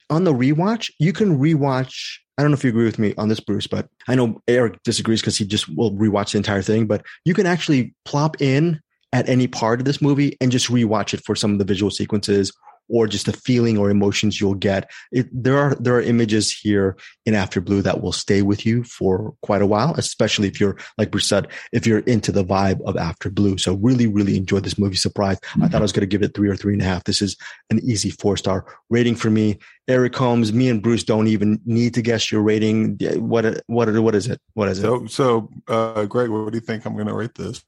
A: on the rewatch, you can rewatch. I don't know if you agree with me on this, Bruce, but I know Eric disagrees because he just will rewatch the entire thing. But you can actually plop in at any part of this movie and just rewatch it for some of the visual sequences or just the feeling or emotions you'll get. It, there are there are images here in After Blue that will stay with you for quite a while, especially if you're like Bruce said, if you're into the vibe of After Blue. So really, really enjoyed this movie. Surprised. I thought I was going to give it three or three and a half. This is an easy four star rating for me. Eric Holmes, me and Bruce don't even need to guess your rating. What what what is it? What is it?
B: So so uh Greg, what do you think I'm gonna rate this?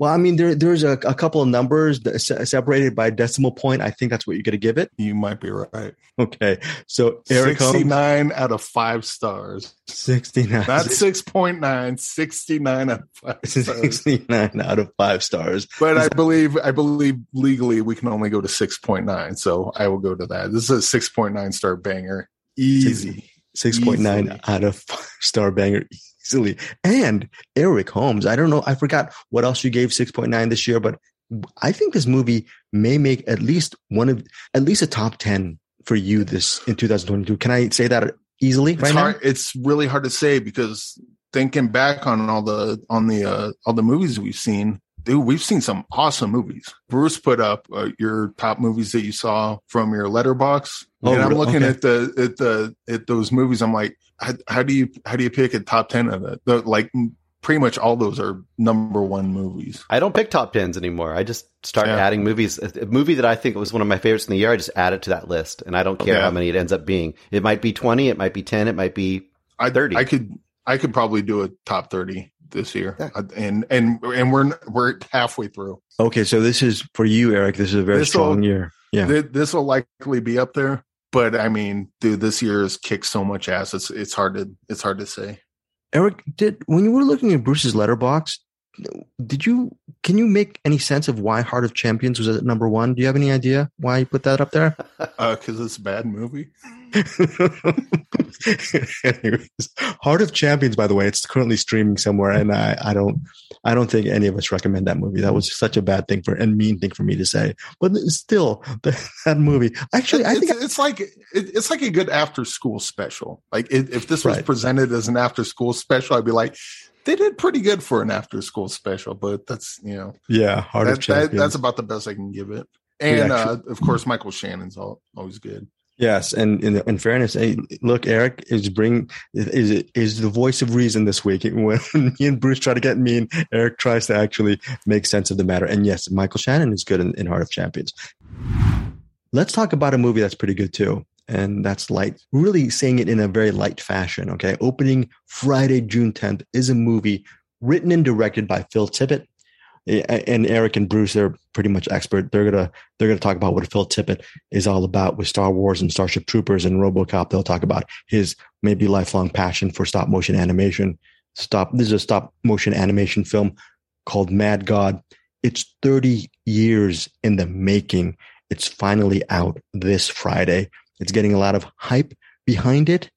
A: Well, I mean, there there's a, a couple of numbers that separated by a decimal point. I think that's what you're going to give it.
B: You might be right.
A: Okay, so Eric Holmes,
B: 69 out of five stars.
A: 69.
B: Not 6.9, 69 out of five stars.
A: 69 out of five stars.
B: But I believe I believe legally we can only go to 6.9. So I will go to that. This is a 6.9 star banger. Easy.
A: 6.9 out of five star banger easily. And Eric Holmes, I don't know, I forgot what else you gave 6.9 this year, but I think this movie may make at least one of at least a top 10 for you this in 2022. Can I say that easily
B: It's
A: right
B: hard.
A: now?
B: It's really hard to say because thinking back on all the on the uh, all the movies we've seen, dude, we've seen some awesome movies. Bruce put up uh, your top movies that you saw from your Letterboxd,
A: Oh,
B: and I'm looking
A: okay.
B: at the at the at those movies. I'm like, how, how do you how do you pick a top ten of it? The, like pretty much all those are number one movies.
C: I don't pick top tens anymore. I just start
B: Yeah.
C: adding movies. A a movie that I think was one of my favorites in the year, I just add it to that list, and I don't care
B: Yeah.
C: how many it ends up being. It might be twenty, it might be ten, it might be
B: I
C: 30.
B: I could I could probably do a top thirty this year,
C: Yeah.
B: Uh, and and and we're we're halfway through.
A: Okay, so this is for you, Eric. This is a very
B: This
A: strong
B: will-
A: year. Yeah.
B: Th- this will likely be up there, but I mean, dude, this year has kicked so much ass. It's it's hard to it's hard to say.
A: Eric, did when you were looking at Bruce's Letterboxd, did you can you make any sense of why Heart of Champions was at number one? Do you have any idea why you put that up there?
B: Uh, because it's a bad movie.
A: Anyways, Heart of Champions, by the way, it's currently streaming somewhere, and I, I don't, I don't think any of us recommend that movie. That was such a bad thing for and mean thing for me to say. But still, that movie. Actually, I
B: it's,
A: think
B: it's like it, it's like a good after school special. Like it, if this was
A: Right.
B: presented as an after school special, I'd be like, they did pretty good for an after school special. But that's you know
A: yeah, Heart
B: that,
A: of
B: that,
A: Champions.
B: that's about the best I can give it. And uh, of course, Michael Shannon's all, always good.
A: Yes, and in, in fairness, hey, look, Eric is bring is is the voice of reason this week. When me and Bruce try to get mean, Eric tries to actually make sense of the matter. And yes, Michael Shannon is good in, in Heart of Champions. Let's talk about a movie that's pretty good too, and that's light. Really saying it in a very light fashion. Okay, opening Friday, June tenth, is a movie written and directed by Phil Tippett. And Eric and Bruce, they're pretty much expert. They're gonna they're gonna talk about what Phil Tippett is all about with Star Wars and Starship Troopers and RoboCop. They'll talk about his maybe lifelong passion for stop motion animation. Stop. This is a stop motion animation film called Mad God. It's 30 years in the making. It's finally out this Friday. It's getting a lot of hype behind it,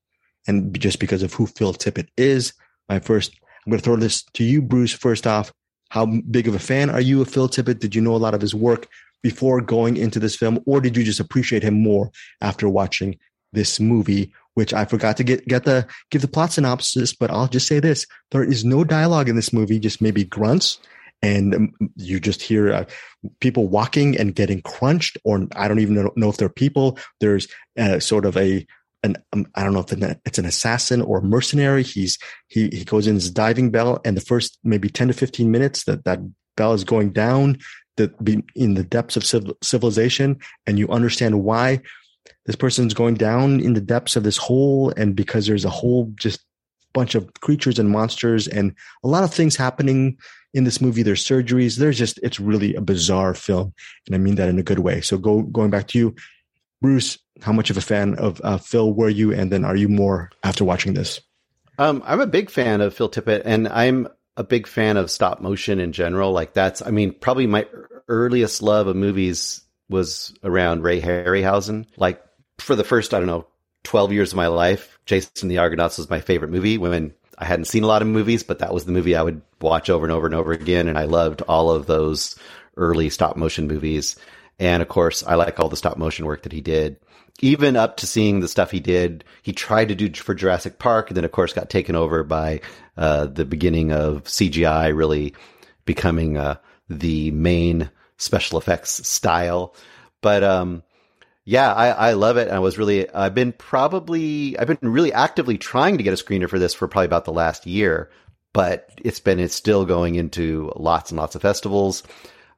A: and just because of who Phil Tippett is. My first, I'm going to throw this to you, Bruce. First off, how big of a fan are you of Phil Tippett? Did you know a lot of his work before going into this film, or did you just appreciate him more after watching this movie? Which I forgot to get get the give the plot synopsis, but I'll just say this: there is no dialogue in this movie, just maybe grunts, and um, you just hear uh, people walking and getting crunched, or I don't even know, know if they're people. There's uh, sort of a an um, I don't know if it's an assassin or mercenary. He's he he goes in his diving bell, and the first maybe ten to fifteen minutes that that bell is going down, that be in the depths of civil, civilization, and you understand why this person's going down in the depths of this hole, and because there's a whole just bunch of creatures and monsters, and a lot of things happening in this movie. There's surgeries. There's just it's really a bizarre film, and I mean that in a good way. So go going back to you. Bruce, how much of a fan of uh, Phil were you, and then are you more after watching this?
C: Um, I'm a big fan of Phil Tippett, and I'm a big fan of stop motion in general. Like that's, I mean, probably my earliest love of movies was around Ray Harryhausen. Like for the first, I don't know, 12 years of my life, Jason the Argonauts was my favorite movie. When I hadn't seen a lot of movies, but that was the movie I would watch over and over and over again, and I loved all of those early stop motion movies. And of course, I like all the stop motion work that he did. Even up to seeing the stuff he did, he tried to do for Jurassic Park, and then of course got taken over by uh, the beginning of CGI really becoming uh, the main special effects style. But um, yeah, I, I love it. I was really, I've been probably, I've been really actively trying to get a screener for this for probably about the last year, but it's been, it's still going into lots and lots of festivals.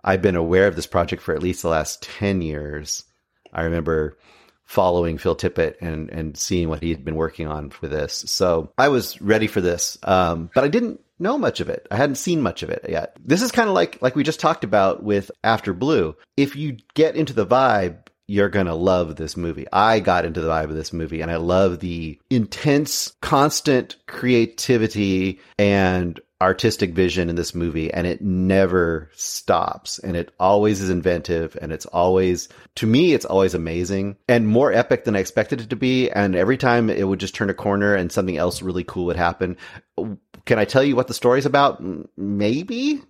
C: I've been aware of this project for at least the last 10 years. I remember following Phil Tippett and, and seeing what he had been working on for this. So I was ready for this. Um, but I didn't know much of it. I hadn't seen much of it yet. This is kind of like like we just talked about with After Blue. If you get into the vibe, you're going to love this movie. I got into the vibe of this movie and I love the intense, constant creativity and artistic vision in this movie and it never stops and it always is inventive and it's always to me it's always amazing and more epic than I expected it to be and every time it would just turn a corner and something else really cool would happen. Can I tell you what the story's about? Maybe.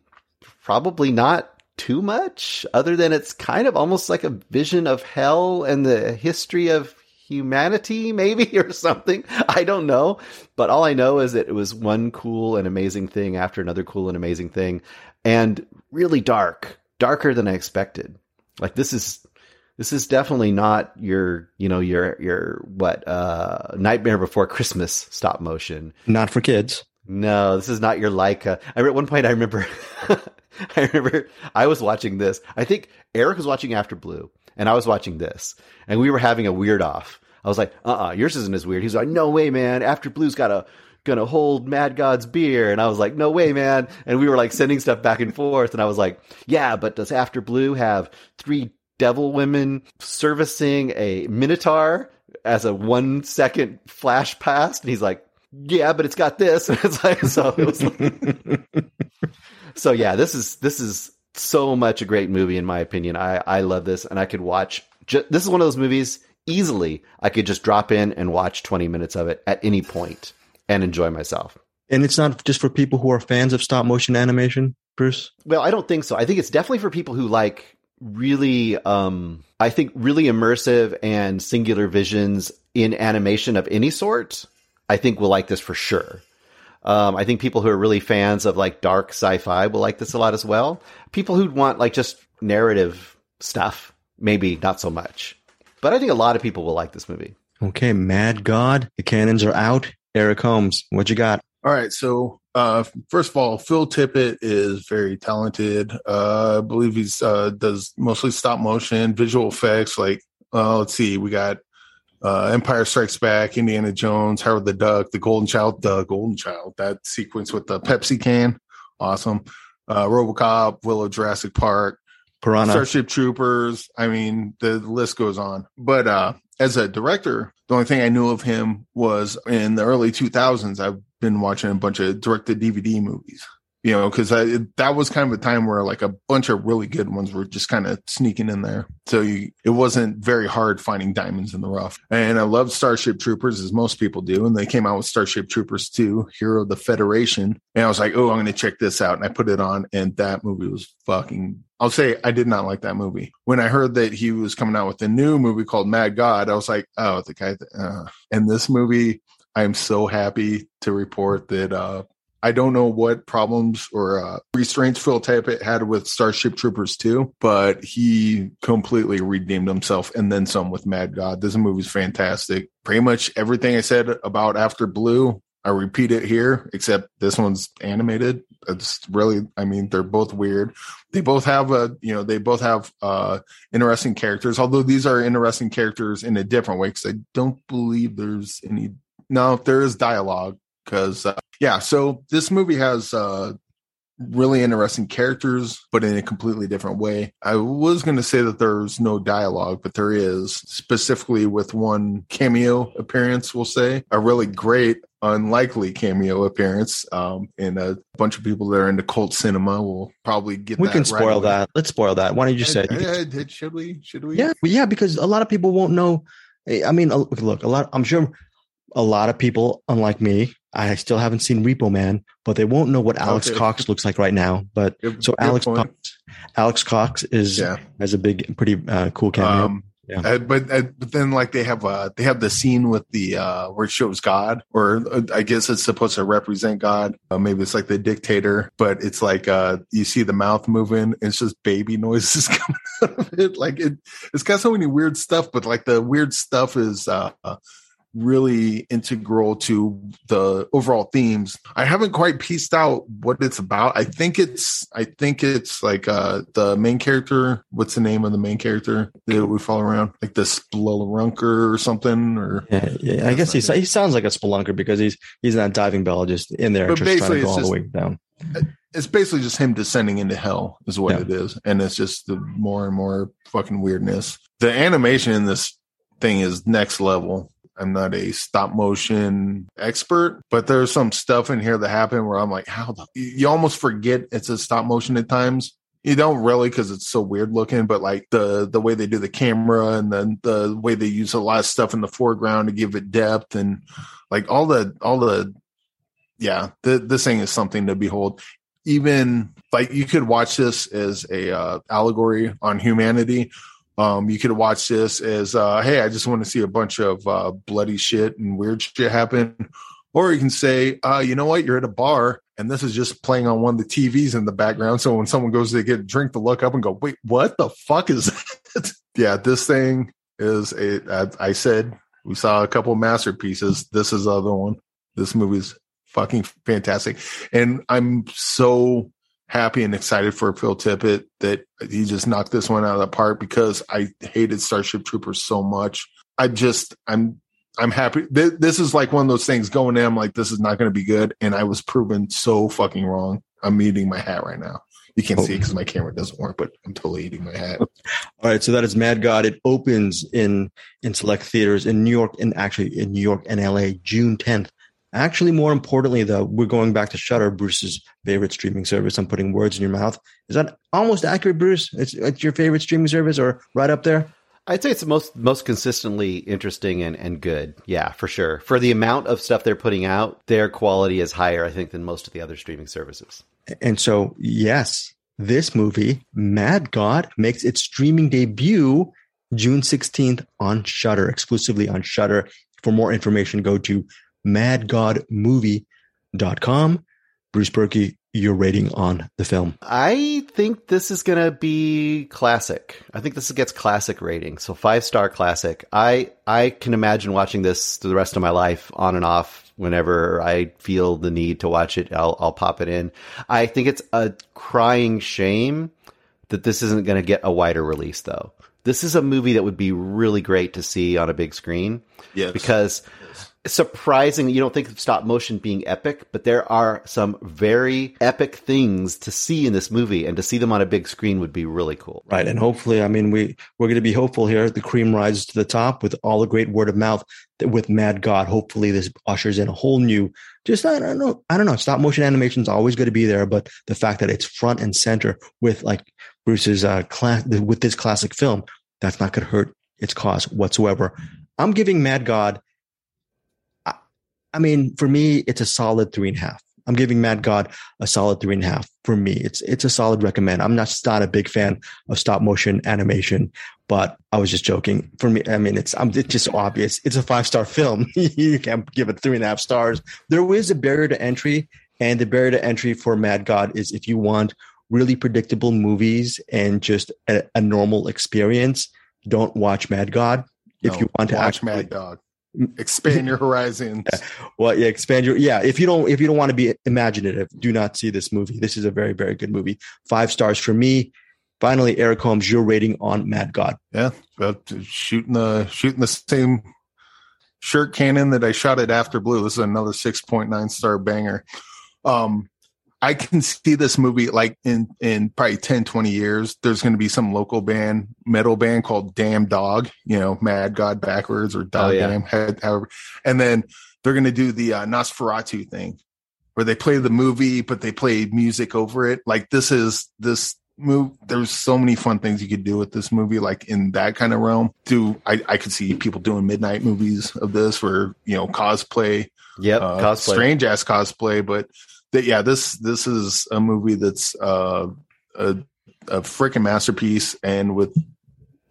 C: Probably not too much other than it's kind of almost like a vision of hell and the history of humanity maybe or something i don't know but all i know is that it was one cool and amazing thing after another cool and amazing thing and really dark darker than i expected like this is this is definitely not your you know your your what uh nightmare before christmas stop motion
A: Not for kids.
C: no, this is not your Laika. I at one point I remember I remember I was watching this. I think Eric was watching After Blue and I was watching this and we were having a weird off. I was like, "Uh-uh, yours isn't as weird." He's like, "No way, man. After Blue's got a gonna hold Mad God's beer." And I was like, "No way, man." And we were like sending stuff back and forth and I was like, "Yeah, but does After Blue have three devil women servicing a minotaur as a 1 second flash past?" And he's like, yeah, but it's got this. And it's like, so it was like, so yeah, this is, this is so much a great movie in my opinion. I, I love this and I could watch, ju- this is one of those movies easily I could just drop in and watch 20 minutes of it at any point and enjoy myself.
A: And it's not just for people who are fans of stop motion animation, Bruce.
C: Well, I don't think so. I think it's definitely for people who like really, um, I think really immersive and singular visions in animation of any sort. I think will like this for sure. Um, I think people who are really fans of like dark sci-fi will like this a lot as well. People who want like just narrative stuff, maybe not so much. But I think a lot of people will like this movie.
A: Okay, Mad God, the cannons are out. Eric Holmes, what you got?
B: All right. So, uh, first of all, Phil Tippett is very talented. Uh, I believe he's uh, does mostly stop motion, visual effects. Like, uh, let's see, we got uh, Empire Strikes Back, Indiana Jones, Howard the Duck, the Golden Child, the Golden Child. That sequence with the Pepsi can, awesome. Uh, RoboCop, Willow, Jurassic Park,
A: Piranha.
B: Starship Troopers. I mean, the list goes on. But uh, as a director, the only thing I knew of him was in the early 2000s. I've been watching a bunch of directed DVD movies, you know, because that was kind of a time where like a bunch of really good ones were just kind of sneaking in there. So you, it wasn't very hard finding diamonds in the rough. And I love Starship Troopers, as most people do. And they came out with Starship Troopers 2, Hero of the Federation. And I was like, oh, I'm going to check this out. And I put it on, and that movie was fucking I'll say I did not like that movie. When I heard that he was coming out with a new movie called Mad God, I was like, oh, the guy. Uh. And this movie, I'm so happy to report that uh, I don't know what problems or uh, restraints Phil Tippett had with Starship Troopers 2, but he completely redeemed himself and then some with Mad God. This movie's fantastic. Pretty much everything I said about After Blue, I repeat it here, except this one's animated. It's really, I mean, they're both weird. They both have a, you know, they both have uh interesting characters. Although these are interesting characters in a different way, because I don't believe there's any. No, there is dialogue. Because uh, yeah, so this movie has uh really interesting characters, but in a completely different way. I was going to say that there's no dialogue, but there is, specifically with one cameo appearance, we'll say, a really great, unlikely cameo appearance. Um, and a bunch of people that are into cult cinema will probably get
A: We can
B: right
A: spoil
B: away.
A: that. Let's spoil that. Why don't you say?
B: I-
A: it?
B: I- I- should we? Should we?
A: Yeah, yeah, because a lot of people won't know. I mean, uh, look, a lot. I'm sure a lot of people, unlike me, I still haven't seen Repo Man, but they won't know what Alex
B: Okay.
A: Cox looks like right now. But
B: Good-
A: so
B: good
A: Alex. Cox, Alex Cox is
B: Yeah.
A: has a big, pretty uh, cool cameo.
B: Um,
A: Yeah.
B: uh, but uh, but then like they have uh they have the scene with the uh where it shows God or uh, I guess it's supposed to represent God. Uh, maybe it's like the dictator, but it's like uh you see the mouth moving. It's just baby noises coming out of it. Like it it's got so many weird stuff, but like the weird stuff is uh really integral to the overall themes. I haven't quite pieced out what it's about. I think it's I think it's like uh the main character. What's the name of the main character that we follow around? Like the Spelunker or something or
A: Yeah, yeah. I guess he he sounds like a spelunker because he's he's not diving biologist in there
B: But
A: just trying to
B: basically
A: go
B: it's
A: all the
B: just-
A: way down.
B: it's basically just him descending into hell is what
A: Yeah.
B: it is and it's just the more and more fucking weirdness the animation in this thing is next level i'm not a stop motion expert but there's some stuff in here that happened where i'm like how the you almost forget it's a stop motion at times you don't really because it's so weird looking but like the the way they do the camera and then the way they use a lot of stuff in the foreground to give it depth and like all the all the yeah, th- this thing is something to behold. Even like you could watch this as a uh, allegory on humanity. Um, you could watch this as, uh, hey, I just want to see a bunch of uh, bloody shit and weird shit happen. Or you can say, uh, you know what, you're at a bar and this is just playing on one of the TVs in the background. So when someone goes to get a drink, to look up and go, wait, what the fuck is that? yeah, this thing is a. I I said we saw a couple masterpieces. This is the other one. This movie's fucking fantastic. And I'm so happy and excited for Phil Tippett that he just knocked this one out of the park because I hated Starship Troopers so much. I just, I'm, I'm happy. Th- This is like one of those things going in. I'm like, this is not going to be good. And I was proven so fucking wrong. I'm eating my hat right now. You can't see because my camera doesn't work, but I'm totally eating my hat.
A: All right, so that is Mad God. It opens in in select theaters in New York and actually in New York and LA June 10th. Actually, more importantly, though, we're going back to Shudder, Bruce's favorite streaming service. I'm putting words in your mouth. Is that almost accurate, Bruce? It's, it's your favorite streaming service, or right up there?
C: I'd say it's the most most consistently interesting and, and good. Yeah, for sure. For the amount of stuff they're putting out, their quality is higher, I think, than most of the other streaming services.
A: And so, yes, this movie, Mad God, makes its streaming debut June 16th on Shudder, exclusively on Shudder. For more information, go to madgodmovie.com. Bruce Purkey, your rating on the film.
C: I think this is going to be classic. I think this gets classic rating. So five star classic. I I can imagine watching this through the rest of my life on and off whenever I feel the need to watch it. I'll I'll pop it in. I think it's a crying shame that this isn't going to get a wider release though. This is a movie that would be really great to see on a big screen
B: Yes.
C: because surprising you don't think of stop motion being epic but there are some very epic things to see in this movie and to see them on a big screen would be really cool
A: Right. And hopefully, I mean, we, we're going to be hopeful here. The cream rises to the top with all the great word of mouth with Mad God. Hopefully, this ushers in a whole new, just, I don't know, I don't know. Stop motion animation is always going to be there, but the fact that it's front and center with like Bruce's, uh, class, with this classic film, that's not going to hurt its cause whatsoever. I'm giving Mad God, I mean, for me, it's a solid three and a half. I'm giving Mad God a solid three and a half. For me, it's it's a solid recommend. I'm not not a big fan of stop motion animation, but I was just joking. For me, I mean, it's I'm, it's just obvious. It's a five star film. you can't give it three and a half stars. There is a barrier to entry, and the barrier to entry for Mad God is if you want really predictable movies and just a, a normal experience, don't watch Mad God. If you want to
B: watch
A: actually,
B: Mad Dog, expand your horizons.
A: well, yeah, expand your yeah. If you don't if you don't want to be imaginative, do not see this movie. This is a very very good movie. Five stars for me. Finally, Eric Holmes, your rating on Mad God.
B: Yeah, but shooting the shooting the same shirt cannon that I shot at After Blue. This is another six point nine star banger. Um, I can see this movie like in in probably 10, 20 years. There's going to be some local band, metal band called Damn Dog. You know, Mad God backwards or Dog
C: Oh, yeah.
B: Damn Head, however. And then they're going to do the uh, Nosferatu thing, where they play the movie but they play music over it. Like this is this move there's so many fun things you could do with this movie like in that kind of realm do i i could see people doing midnight movies of this where you know cosplay
C: yep
B: uh,
C: cosplay
B: strange ass cosplay but that yeah this this is a movie that's uh a, a freaking masterpiece and with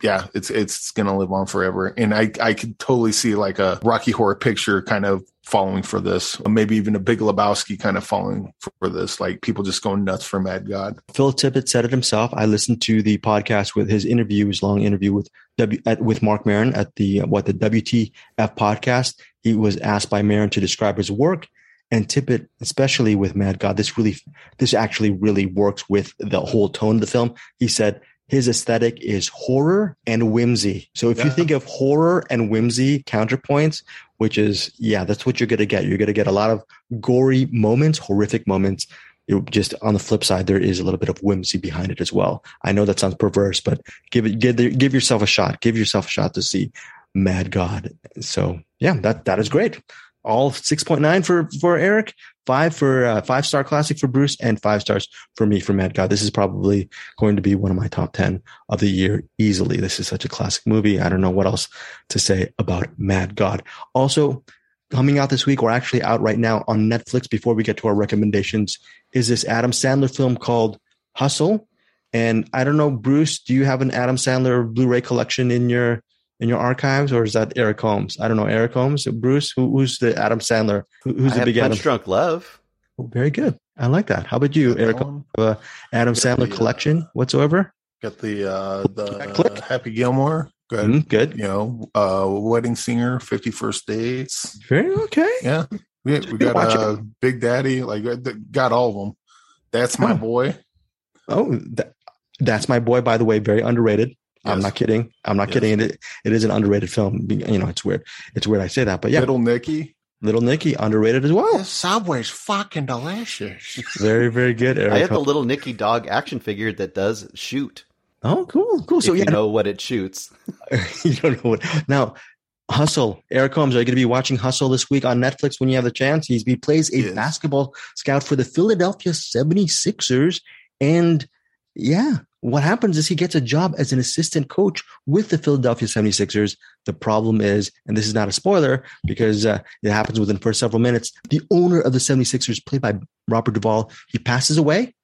B: yeah it's it's gonna live on forever and i i could totally see like a rocky horror picture kind of following for this. Maybe even a Big Lebowski kind of following for this. Like people just going nuts for Mad God.
A: Phil Tippett said it himself. I listened to the podcast with his interview, his long interview with W at, with Marc Maron at the what the WTF podcast. He was asked by Maron to describe his work, and Tippett, especially with Mad God, this really this actually really works with the whole tone of the film. He said his aesthetic is horror and whimsy. So if yeah. you think of horror and whimsy counterpoints, which is yeah, that's what you're going to get. You're going to get a lot of gory moments, horrific moments. It, just on the flip side, there is a little bit of whimsy behind it as well. I know that sounds perverse, but give it, give, give yourself a shot. Give yourself a shot to see Mad God. So yeah, that that is great all 6.9 for for Eric, five for uh, five star classic for Bruce, and five stars for me for Mad God. This is probably going to be one of my top 10 of the year easily. This is such a classic movie. I don't know what else to say about Mad God. Also, coming out this week, or actually out right now on Netflix before we get to our recommendations, is this Adam Sandler film called Hustle. And I don't know, Bruce, do you have an Adam Sandler Blu ray collection in your in your archives, or is that Eric Holmes? I don't know. Eric Holmes, Bruce, Who, who's the Adam Sandler? Who, who's
C: I
A: the big
C: Punch
A: Adam?
C: Drunk Love.
A: Oh, very good. I like that. How about you, Eric? Uh, Adam Sandler
B: the, uh,
A: collection whatsoever?
B: Got the uh, the Happy Gilmore. Good.
A: Mm, good.
B: You know, uh, Wedding Singer, Fifty First Dates.
A: Very okay.
B: Yeah, we, we got uh, Big Daddy. Like got all of them. That's my
A: Oh.
B: boy.
A: Oh, that, that's my boy. By the way, very underrated. I'm not kidding. I'm not
B: Yes.
A: kidding. It, it is an underrated film. You know, it's weird. It's weird I say that, but yeah, Little, Nicky.
B: Little Nicky.
A: Nicky underrated as well.
B: This Subway's fucking delicious.
A: Very, very good. Eric
C: I have the little Nicky dog action figure that does shoot.
A: oh, cool, cool. So
C: if
A: yeah,
C: you know what it shoots.
A: you don't know what now. Hustle. Eric Holmes, are you going to be watching Hustle this week on Netflix when you have the chance? He's, he plays a
B: Yes.
A: basketball scout for the Philadelphia 76ers. And yeah, what happens is he gets a job as an assistant coach with the Philadelphia 76ers. The problem is, and this is not a spoiler because uh, it happens within the first several minutes, the owner of the 76ers, played by Robert Duvall, he passes away.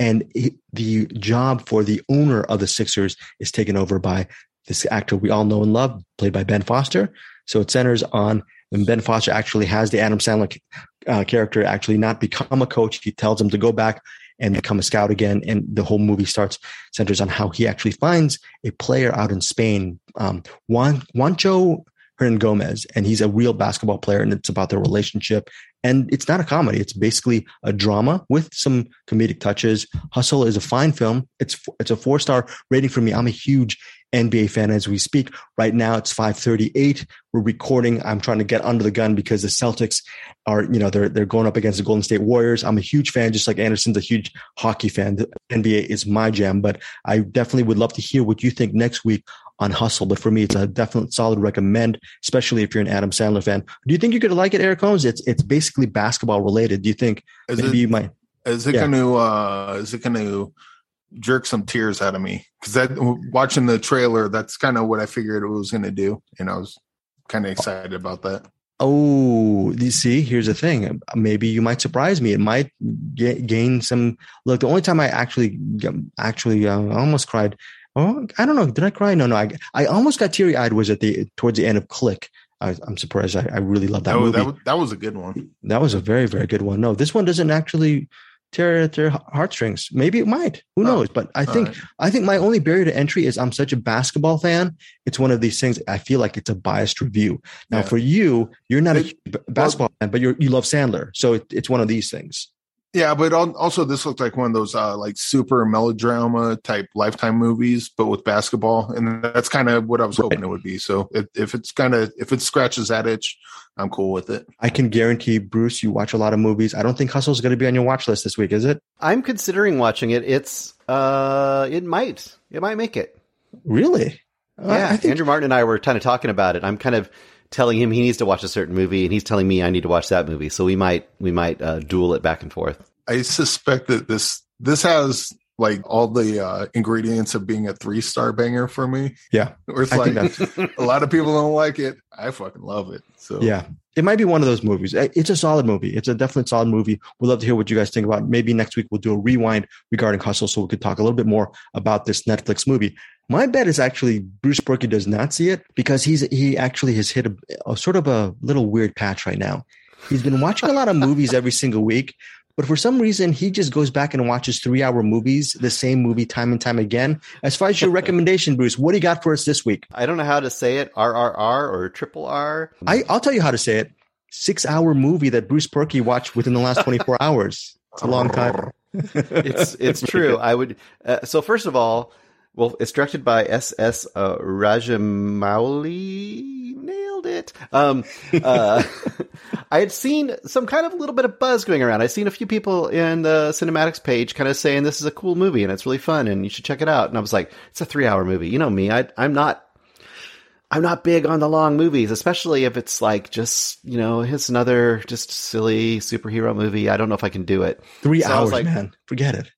A: And he, the job for the owner of the Sixers is taken over by this actor we all know and love, played by Ben Foster. So it centers on and Ben Foster actually has the Adam Sandler uh, character actually not become a coach. He tells him to go back and become a scout again. And the whole movie starts centers on how he actually finds a player out in Spain, um, Juan, Juancho Hernangomez, and he's a real basketball player, and it's about their relationship. And it's not a comedy; it's basically a drama with some comedic touches. Hustle is a fine film. It's it's a four star rating for me. I'm a huge NBA fan as we speak. Right now, it's 5:38. We're recording. I'm trying to get under the gun because the Celtics are, you know, they're they're going up against the Golden State Warriors. I'm a huge fan, just like Anderson's a huge hockey fan. The NBA is my jam, but I definitely would love to hear what you think next week on Hustle. But for me, it's a definite solid recommend, especially if you're an Adam Sandler fan. Do you think you're going to like it, Eric Holmes? It's it's basically basketball related. Do you think
B: Is
A: maybe
B: it,
A: you might?
B: is it
A: Yeah.
B: to uh, is it going to jerk some tears out of me? Because that watching the trailer, that's kind of what I figured it was going to do, and I was kind of excited about that.
A: Oh, you see, here's the thing. Maybe you might surprise me. It might ga- gain some. Look, the only time I actually actually uh, almost cried. Oh, I don't know. Did I cry? No, no. I I almost got teary eyed. Was at the towards the end of Click. I, I'm surprised. I, I really love that
B: That, was,
A: movie.
B: that, that was a good one.
A: That was a very, very good one. No, this one doesn't actually tear at their heartstrings. Maybe it might. Who knows? But I think
B: right.
A: I think my only barrier to entry is I'm such a basketball fan. It's one of these things. I feel like it's a biased review. Now,
B: Yeah.
A: for you, you're not a
B: It-
A: b- basketball fan, but you you love Sandler, so it, it's one of these things.
B: Yeah, but also this looked like one of those uh, like super melodrama type lifetime movies, but with basketball, and that's kind of what I was
A: Right.
B: hoping it would be. So if, if it's kind of if it scratches that itch, I'm cool with it.
A: I can guarantee, Bruce, you watch a lot of movies. I don't think Hustle is going to be on your watch list this week, is it?
C: I'm considering watching it. It's uh, it might it might make it.
A: Really? I-
C: Yeah,
A: I think
C: Andrew Martin and I were kind of talking about it. I'm kind of telling him he needs to watch a certain movie, and he's telling me I need to watch that movie. So we might we might uh, duel it back and forth.
B: I suspect that this this has like all the uh, ingredients of being a three star banger for me.
A: Yeah.
B: where it's
A: I think
B: like a lot of people don't like it. I fucking love it. So
A: Yeah. It might be one of those movies. It's a solid movie. It's a definite solid movie. We'd love to hear what you guys think about. it. Maybe next week we'll do a rewind regarding Hustle so we could talk a little bit more about this Netflix movie. My bet is actually Bruce Purkey does not see it because he's he actually has hit a, a sort of a little weird patch right now. He's been watching a lot of movies every single week, but for some reason, he just goes back and watches three hour movies, the same movie time and time again. As far as your recommendation, Bruce, what do you got for us this week?
C: I don't know how to say it, RRR or triple R.
A: I, I'll tell you how to say it. Six hour movie that Bruce Purkey watched within the last 24 hours. It's a long time.
C: it's it's true. I would. Uh, so first of all, well, it's directed by S.S. Uh, Rajamouli. It. Um, uh, I had seen some kind of little bit of buzz going around. I'd seen a few people in the CinemAddicts page kind of saying this is a cool movie and it's really fun and you should check it out. And I was like, it's a three hour movie. You know me. I, I'm not I'm not big on the long movies, especially if it's like just, you know, it's another just silly superhero movie. I don't know if I can do it.
A: Three
C: So
A: hours,
C: like-
A: man. Forget it.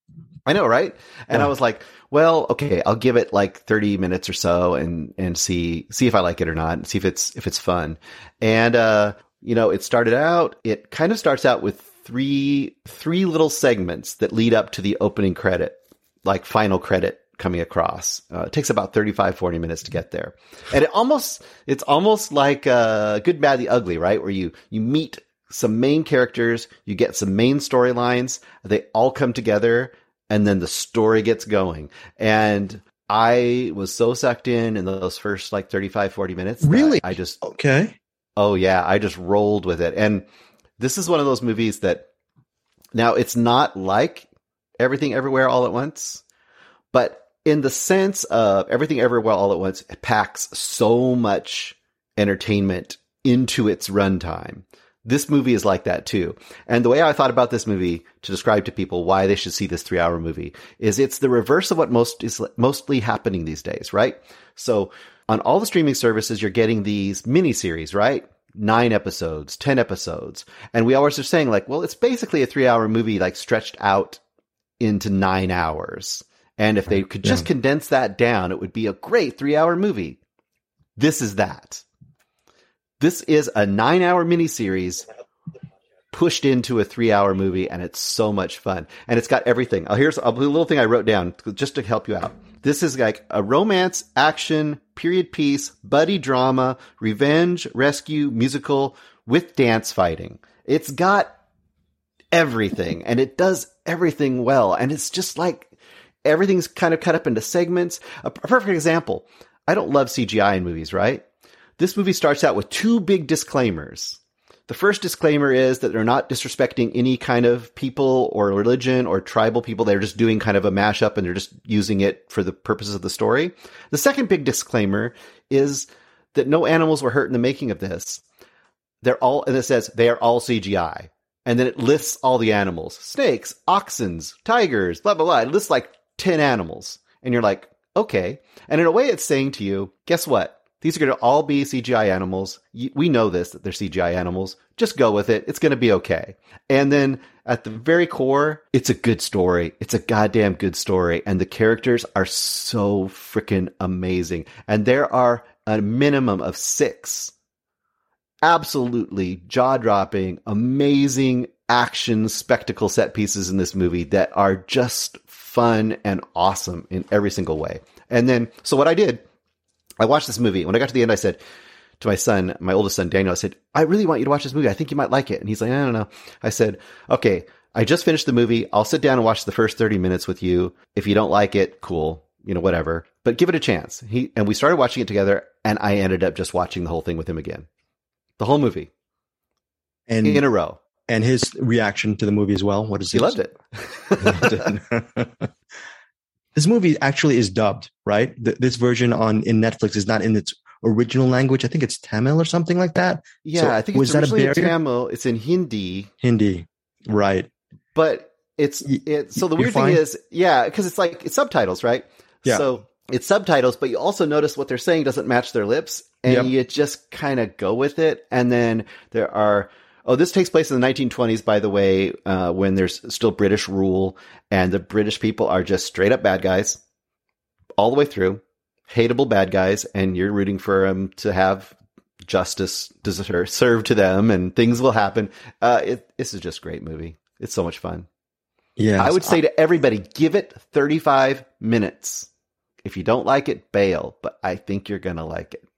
C: I know, right? And
A: Yeah.
C: I was like, well, okay, I'll give it like 30 minutes or so and and see see if I like it or not, and see if it's if it's fun. And uh, you know, it started out, it kind of starts out with three three little segments that lead up to the opening credit, like final credit coming across. Uh, it takes about 35 40 minutes to get there. And it almost it's almost like uh Good Bad the Ugly, right? Where you you meet some main characters, you get some main storylines, they all come together and then the story gets going. And I was so sucked in in those first like 35 40 minutes.
A: Really?
C: I just
A: Okay.
C: Oh yeah, I just rolled with it. And this is one of those movies that now it's not like everything everywhere all at once, but in the sense of everything everywhere all at once, it packs so much entertainment into its runtime. This movie is like that too. And the way I thought about this movie to describe to people why they should see this three hour movie is it's the reverse of what most is mostly happening these days, right? So on all the streaming services, you're getting these miniseries, right? Nine episodes, 10 episodes. And we always are saying like, well, it's basically a three hour movie, like stretched out into nine hours. And if they could just condense that down, it would be a great three hour movie. This is that. This is a nine hour miniseries pushed into a three hour movie, and it's so much fun. And it's got everything. Oh, here's a little thing I wrote down just to help you out. This is like a romance, action, period piece, buddy drama, revenge, rescue, musical with dance fighting. It's got everything and it does everything well. And it's just like everything's kind of cut up into segments. A, a perfect example. I don't love CGI in movies, right? This movie starts out with two big disclaimers. The first disclaimer is that they're not disrespecting any kind of people or religion or tribal people. They're just doing kind of a mashup and they're just using it for the purposes of the story. The second big disclaimer is that no animals were hurt in the making of this. They're all, and it says they are all CGI. And then it lists all the animals snakes, oxens, tigers, blah, blah, blah. It lists like 10 animals. And you're like, okay. And in a way, it's saying to you, guess what? These are going to all be CGI animals. We know this, that they're CGI animals. Just go with it. It's going to be okay. And then at the very core, it's a good story. It's a goddamn good story. And the characters are so freaking amazing. And there are a minimum of six absolutely jaw dropping, amazing action spectacle set pieces in this movie that are just fun and awesome in every single way. And then, so what I did, I watched this movie. When I got to the end, I said to my son, my oldest son, Daniel, I said, I really want you to watch this movie. I think you might like it. And he's like, I don't know. I said, okay, I just finished the movie. I'll sit down and watch the first 30 minutes with you. If you don't like it, cool, you know, whatever, but give it a chance. He, and we started watching it together and I ended up just watching the whole thing with him again. The whole movie
A: And
C: in a row.
A: and his reaction to the movie as well. What is
C: He
A: his-
C: loved it.
A: this movie actually is dubbed, right? Th- this version on in Netflix is not in its original language. I think it's Tamil or something like that.
C: Yeah,
A: So,
C: I think
A: was
C: it's
A: that a barrier?
C: Tamil. It's in Hindi,
A: Hindi, right?
C: but it's it. So the
A: you're
C: weird thing is, yeah, because it's like it's subtitles, right?
A: Yeah.
C: So it's subtitles, but you also notice what they're saying doesn't match their lips, and
A: Yep.
C: you just kind of go with it. And then there are. Oh, this takes place in the 1920s, by the way, uh, when there's still British rule, and the British people are just straight up bad guys, all the way through, hateable bad guys, and you're rooting for them to have justice served to them, and things will happen. Uh, it, this is just a great movie. It's so much fun.
A: Yeah,
C: I would say to everybody, give it 35 minutes. If you don't like it, bail, but I think you're going to like it.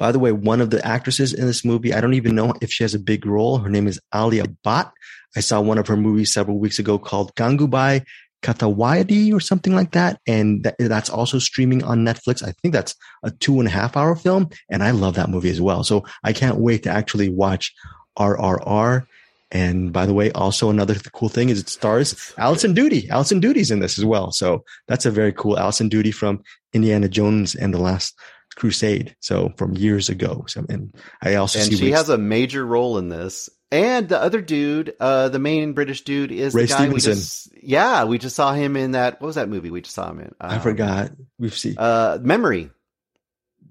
A: By the way, one of the actresses in this movie, I don't even know if she has a big role. Her name is Alia Bhatt. I saw one of her movies several weeks ago called Gangubai Kathiawadi or something like that. And that, that's also streaming on Netflix. I think that's a two and a half hour film. And I love that movie as well. So I can't wait to actually watch RRR. And by the way, also another th- cool thing is it stars Alison Doody. Alison Doody's in this as well. So that's a very cool Alison Doody from Indiana Jones and the Last Crusade. So from years ago. So, and I also
C: and
A: see
C: she has a major role in this. And the other dude, uh, the main British dude, is
A: Ray
C: the guy we
A: Stevenson.
C: just yeah, we just saw him in that. What was that movie we just saw him in?
A: I
C: Um,
A: forgot. We've seen
C: Uh, Memory. Did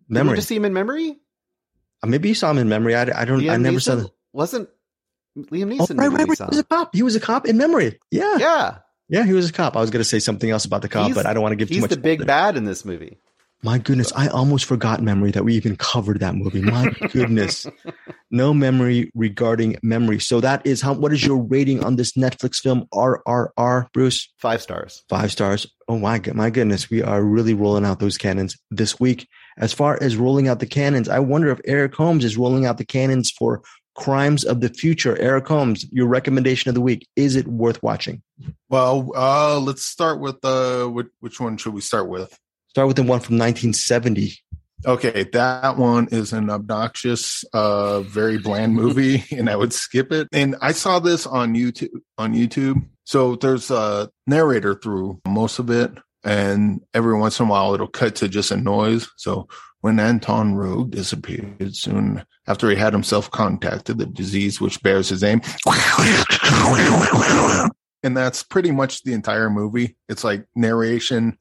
C: we
A: memory.
C: just see him in Memory?
A: Uh, Maybe you saw him in memory. I, I don't. I
C: Liam
A: never saw.
C: Neeson?
A: The,
C: Wasn't Liam
A: oh,
C: Neeson?
A: right, right, right. He was a cop. He was a cop in memory. Yeah, yeah,
C: Yeah,
A: he was a cop. I was going to say something else about the cop,
C: He's-
A: but I don't want to give too much.
C: he's the big
A: there.
C: bad in this movie.
A: My goodness, I almost forgot memory that we even covered that movie. My goodness, no memory regarding memory. So that is how. What is your rating on this Netflix film RRR, Bruce?
C: Five stars.
A: Five stars. Oh my god, my goodness, we are really rolling out those cannons this week. As far as rolling out the cannons, I wonder if Eric Holmes is rolling out the cannons for Crimes of the Future. Eric Holmes, your recommendation of the week. Is it worth watching?
B: Well, uh, let's start with uh, which, which one should we start with?
A: Start with the one from 1970.
B: Okay, that one is an obnoxious, uh, very bland movie, and I would skip it. And I saw this on YouTube. On YouTube, so there's a narrator through most of it, and every once in a while it'll cut to just a noise. So when Antoine Rouge disappeared soon after he had himself contacted the disease which bears his name, and that's pretty much the entire movie. It's like narration,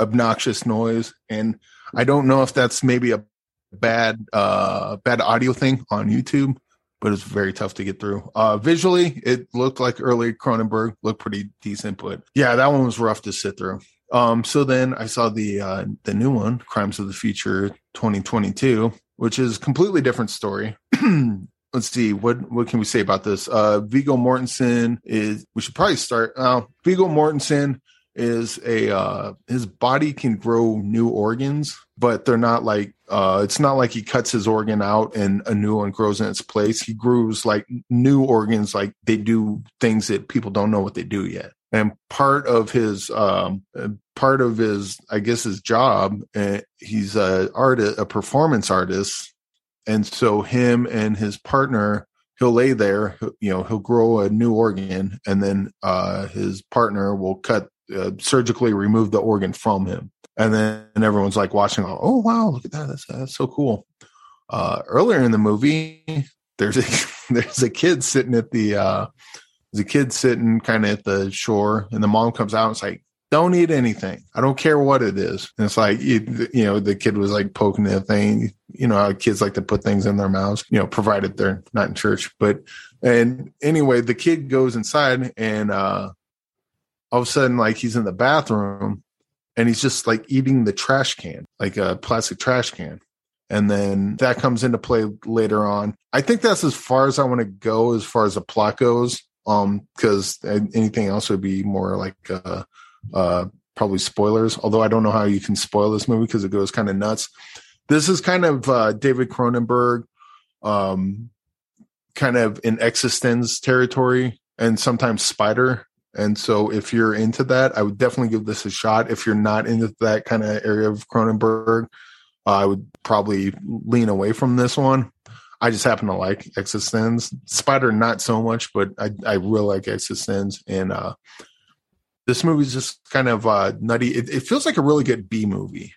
B: obnoxious noise, and I don't know if that's maybe a bad uh bad audio thing on YouTube, but it's very tough to get through. Uh visually, it looked like early Cronenberg, looked pretty decent, but yeah, that one was rough to sit through. Um so then I saw the uh the new one, Crimes of the Future 2022, which is completely different story. Let's see what what can we say about this? Uh Viggo Mortensen is we should probably start uh Viggo Mortensen is a uh his body can grow new organs but they're not like uh it's not like he cuts his organ out and a new one grows in its place. He grows like new organs like they do things that people don't know what they do yet. And part of his um part of his i guess his job uh, he's a artist a performance artist. And so him and his partner he'll lay there you know he'll grow a new organ and then uh his partner will cut uh, surgically remove the organ from him. And then and everyone's like watching oh wow look at that. That's, that's so cool. Uh earlier in the movie there's a there's a kid sitting at the uh there's a kid sitting kind of at the shore and the mom comes out and it's like don't eat anything. I don't care what it is. And it's like you, you know the kid was like poking the thing. You know kids like to put things in their mouths you know provided they're not in church. But and anyway the kid goes inside and uh all of a sudden like he's in the bathroom and he's just like eating the trash can like a plastic trash can. And then that comes into play later on. I think that's as far as i want to go as far as the plot goes um because anything else would be more like uh uh probably spoilers. Although i don't know how you can spoil this movie because it goes kind of nuts. This is kind of uh david cronenberg um kind of in eXistenZ territory and sometimes spider and so if you're into that, I would definitely give this a shot. If you're not into that kind of area of Cronenberg, uh, I would probably lean away from this one. I just happen to like eXistenZ. Spider, not so much, but I, I really like eXistenZ. And uh, this movie's just kind of uh, nutty. It, it feels like a really good B movie.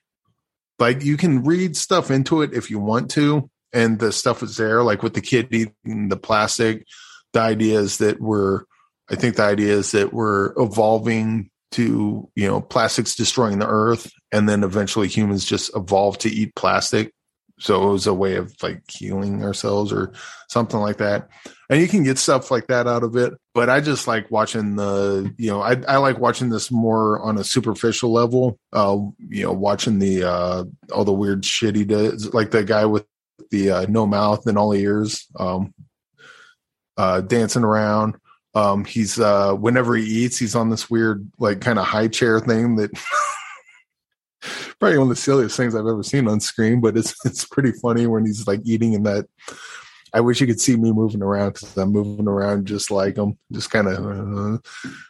B: Like you can read stuff into it if you want to, and the stuff is there, like with the kid eating the plastic. The idea is that we're I think the idea is that we're evolving to, you know, plastics destroying the earth and then eventually humans just evolve to eat plastic. So it was a way of like healing ourselves or something like that. And you can get stuff like that out of it. But I just like watching the, you know, I, I like watching this more on a superficial level. Uh, you know, watching the, uh, all the weird shit he does, like the guy with the, uh, no mouth and all ears, um, uh, dancing around um he's uh whenever he eats he's on this weird like kind of high chair thing that probably one of the silliest things I've ever seen on screen, but it's it's pretty funny when he's like eating in that. I wish you could see me moving around because I'm moving around just like him, just kind of uh,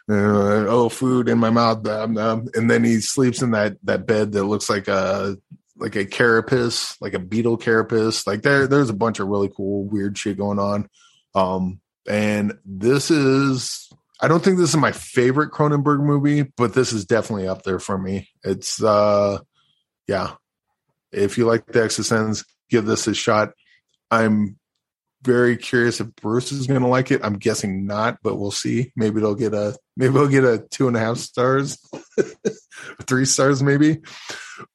B: uh, oh food in my mouth, um, um, and then he sleeps in that that bed that looks like a like a carapace, like a beetle carapace. Like there there's a bunch of really cool weird shit going on. Um, and this is I don't think this is my favorite Cronenberg movie, but this is definitely up there for me. It's uh yeah. If you like the Exorcist, give this a shot. I'm very curious if Bruce is going to like it. I'm guessing not, but we'll see. Maybe it'll get a maybe it'll get a two and a half stars, three stars maybe,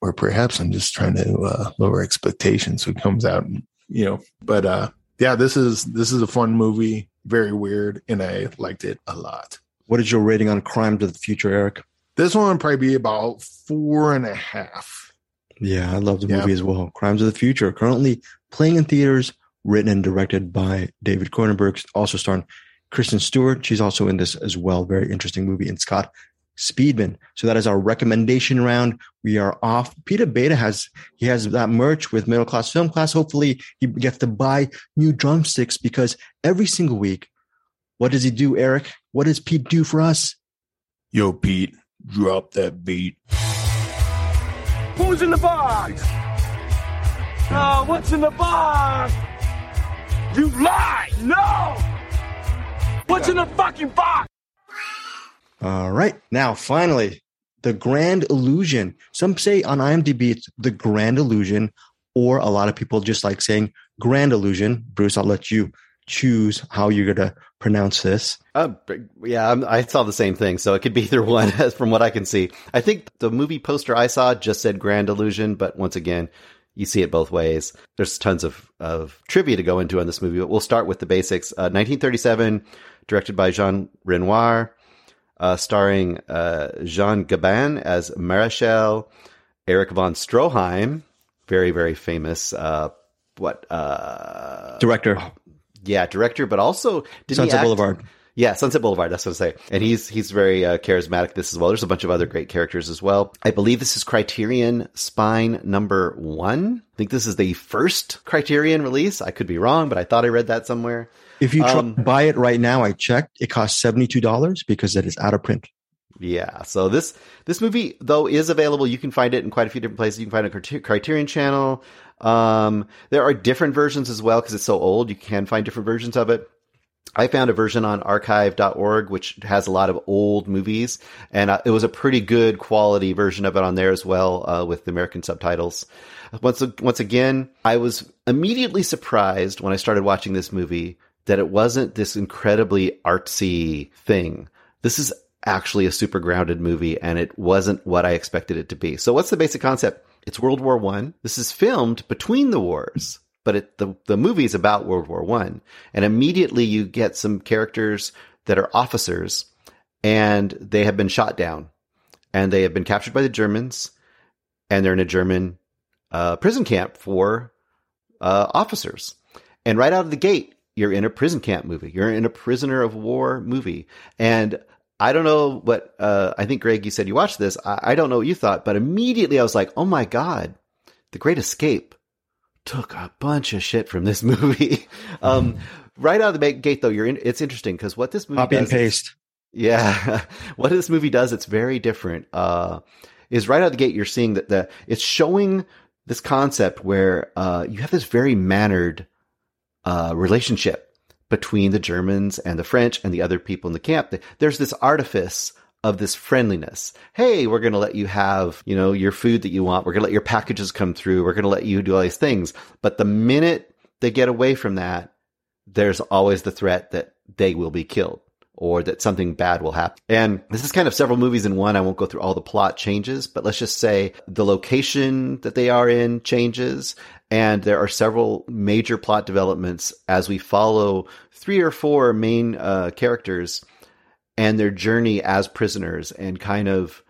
B: or perhaps I'm just trying to uh, lower expectations so it comes out. You know, but uh, yeah, this is this is a fun movie. Very weird, and I liked it a lot.
A: What is your rating on Crimes of the Future, Eric?
B: This one would probably be about four and a half.
A: Yeah, I love the
B: Yeah.
A: movie as well. Crimes of the Future, currently playing in theaters, written and directed by David Cronenberg, also starring Kristen Stewart. She's also in this as well. Very interesting movie. And Scott Speedman. So that is our recommendation round. We are off. Peter Beta has he has that merch with Middle Class Film Class. Hopefully he gets to buy new drumsticks because every single week, what does he do, Eric? What does Pete do for us?
B: Yo, Pete, drop that beat.
G: Who's in the box? Oh, what's in the box? You lie! No! What's in the fucking box?
A: All right. Now, finally, the Grand Illusion. Some say on IMDb it's the Grand Illusion, or a lot of people just like saying Grand Illusion. Bruce, I'll let you choose how you're going to pronounce this.
C: Uh, yeah, I saw the same thing, so it could be either one, from what I can see. I think the movie poster I saw just said Grand Illusion, but once again, you see it both ways. There's tons of, of trivia to go into on this movie, but we'll start with the basics. Uh, 1937, directed by Jean Renoir, uh, starring uh, Jean Gabin as Marechal, Erich von Stroheim, very, very famous, uh, what, uh,
A: Director,
C: yeah, director, but also
A: Sunset Boulevard.
C: yeah, Sunset Boulevard. That's what I say. And he's he's very uh, charismatic. This as well. There's a bunch of other great characters as well. I believe this is Criterion Spine number one. I think this is the first Criterion release. I could be wrong, but I thought I read that somewhere.
A: If you try
C: Um,
A: to buy it right now, I checked, it costs $72 because it is out of print.
C: Yeah. So this this movie though is available. You can find it in quite a few different places. You can find it on Criterion Channel. Um, there are different versions as well because it's so old. You can find different versions of it. I found a version on archive.org which has a lot of old movies, and uh, it was a pretty good quality version of it on there as well uh, with the American subtitles. Once once again, I was immediately surprised when I started watching this movie that it wasn't this incredibly artsy thing. This is actually a super grounded movie, and it wasn't what I expected it to be. So, what's the basic concept? It's World War One. This is filmed between the wars, but it, the the movie is about World War One, and immediately you get some characters that are officers, and they have been shot down, and they have been captured by the Germans, and they're in a German uh, prison camp for uh, officers. And right out of the gate, you're in a prison camp movie. You're in a prisoner of war movie, and I don't know what uh, I think, Greg. You said you watched this. I, I don't know what you thought, but immediately I was like, "Oh my god, The Great Escape took a bunch of shit from this movie." um, right out of the gate, though, you're in. It's interesting because what this movie
A: Copy and
C: does is-
A: paste.
C: yeah, what this movie does, it's very different. Uh, is right out of the gate, you're seeing that the it's showing this concept where uh, you have this very mannered uh, relationship between the Germans and the French and the other people in the camp. There's this artifice of this friendliness. Hey, we're going to let you have, you know, your food that you want. We're going to let your packages come through. We're going to let you do all these things. But the minute they get away from that, there's always the threat that they will be killed or that something bad will happen. And this is kind of several movies in one. I won't go through all the plot changes, but let's just say the location that they are in changes. And there are several major plot developments as we follow three or four main uh, characters and their journey as prisoners and kind of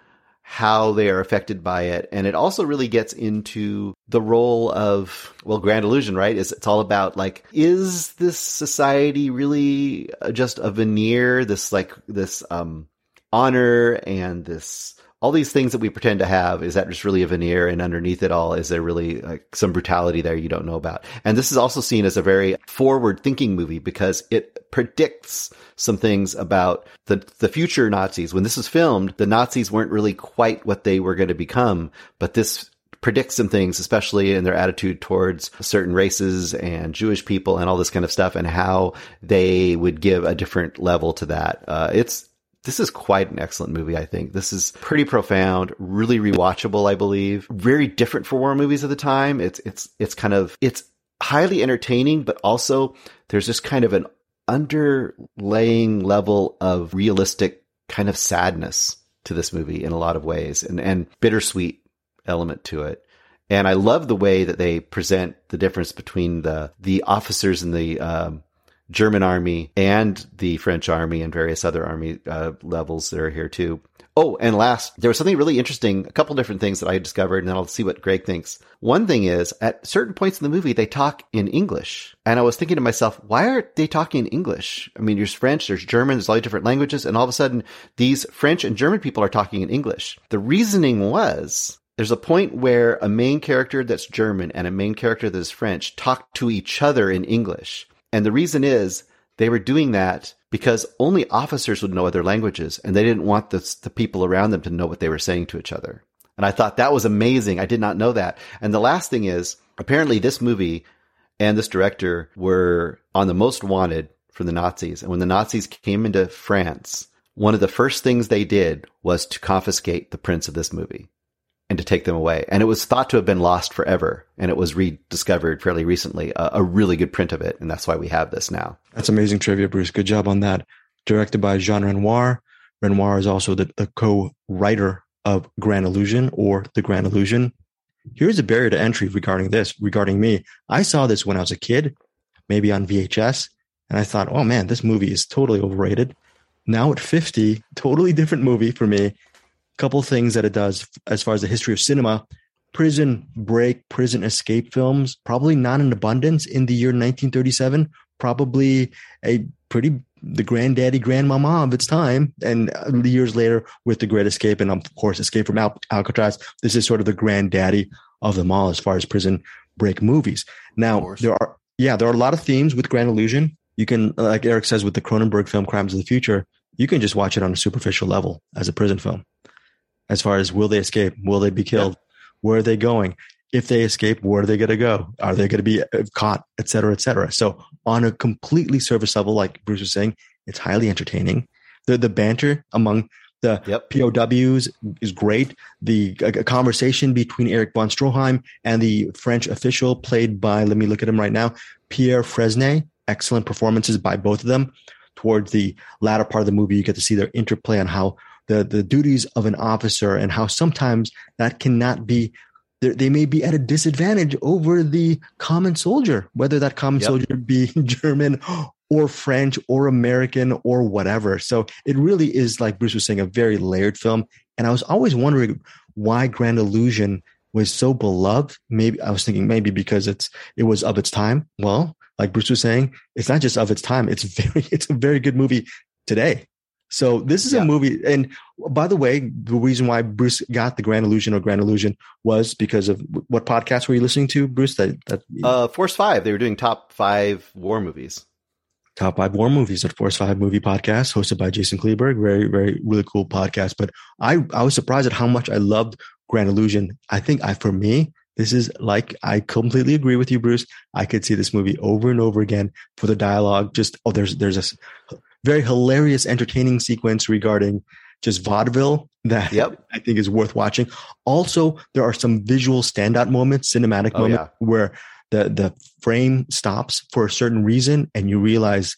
C: how they are affected by it. And it also really gets into the role of, well, Grand Illusion, right? Is it's all about like, is this society really just a veneer, this like, this, um, honor and this all these things that we pretend to have is that just really a veneer? And underneath it all is there really like some brutality there you don't know about? And this is also seen as a very forward thinking movie because it predicts some things about the the future nazis. When this was filmed the nazis weren't really quite what they were going to become but this predicts some things, especially in their attitude towards certain races and Jewish people and all this kind of stuff, and how they would give a different level to that. Uh, it's this is quite an excellent movie, I think. This is pretty profound, really rewatchable, I believe. Very different for war movies of the time. It's it's it's kind of it's highly entertaining, but also there's just kind of an underlaying level of realistic kind of sadness to this movie in a lot of ways and, and bittersweet element to it. And I love the way that they present the difference between the, the officers and the, um, German army and the French army and various other army uh, levels that are here too. Oh, and last, there was something really interesting, a couple different things that I discovered, and then I'll see what Greg thinks. One thing is, at certain points in the movie, they talk in English. And I was thinking to myself, why aren't they talking in English? I mean, there's French, there's German, there's all these different languages, and all of a sudden, these French and German people are talking in English. The reasoning was, there's a point where a main character that's German and a main character that is French talk to each other in English. And the reason is they were doing that because only officers would know other languages and they didn't want the, the people around them to know what they were saying to each other. And I thought that was amazing. I did not know that. And the last thing is apparently this movie and this director were on the most wanted for the Nazis. And when the Nazis came into France, one of the first things they did was to confiscate the prints of this movie and to take them away. And it was thought to have been lost forever. And it was rediscovered fairly recently, a, really good print of it. And that's why we have this now.
A: That's amazing trivia, Bruce. Good job on that. Directed by Jean Renoir. Renoir is also the, the co-writer of Grand Illusion or The Grand Illusion. Here's a barrier to entry regarding this, regarding me. I saw this when I was a kid, maybe on VHS, and I thought, oh man, this movie is totally overrated. Now at 50, totally different movie for me couple things that it does as far as the history of cinema. Prison break prison escape films probably not in abundance in the year 1937 probably a pretty the granddaddy grandmama of its time. And um, years later with the great escape and of course escape from Al- alcatraz this is sort of the granddaddy of them all as far as prison break movies. Now there are yeah there are a lot of themes with grand illusion. You can like eric says with the cronenberg film crimes of the future you can just watch it on a superficial level as a prison film as far as will they escape? Will they be killed? Yeah. Where are they going? If they escape, where are they going to go? Are they going to be uh, caught, et cetera, et cetera? So on a completely service level, like Bruce was saying, it's highly entertaining. The, the banter among the yep. POWs is great. The uh, conversation between Erich von Stroheim and the French official played by, let me look at him right now, Pierre Fresnay. Excellent performances by both of them. Towards the latter part of the movie, you get to see their interplay on how the the duties of an officer and how sometimes that cannot be they may be at a disadvantage over the common soldier, whether that common yep. soldier be German or French or American or whatever. So it really is, like Bruce was saying, a very layered film. And I was always wondering why Grand Illusion was so beloved. Maybe I was thinking maybe because it's it was of its time. Well, like Bruce was saying, it's not just of its time. It's very it's a very good movie today. So this is yeah. a movie, and by the way, the reason why Bruce got the Grand Illusion or Grand Illusion was because of what podcast were you listening to, Bruce? That that
C: uh, Force Five. They were doing top five war movies.
A: Top five war movies at Force Five movie podcast, hosted by Jason Kleberg. Very, very, really cool podcast. But I, I was surprised at how much I loved Grand Illusion. I think I, for me, this is like I completely agree with you, Bruce. I could see this movie over and over again for the dialogue. Just oh, there's there's a very hilarious, entertaining sequence regarding just vaudeville that yep. I think is worth watching. Also, there are some visual standout moments, cinematic oh, moments yeah. where the the frame stops for a certain reason, and you realize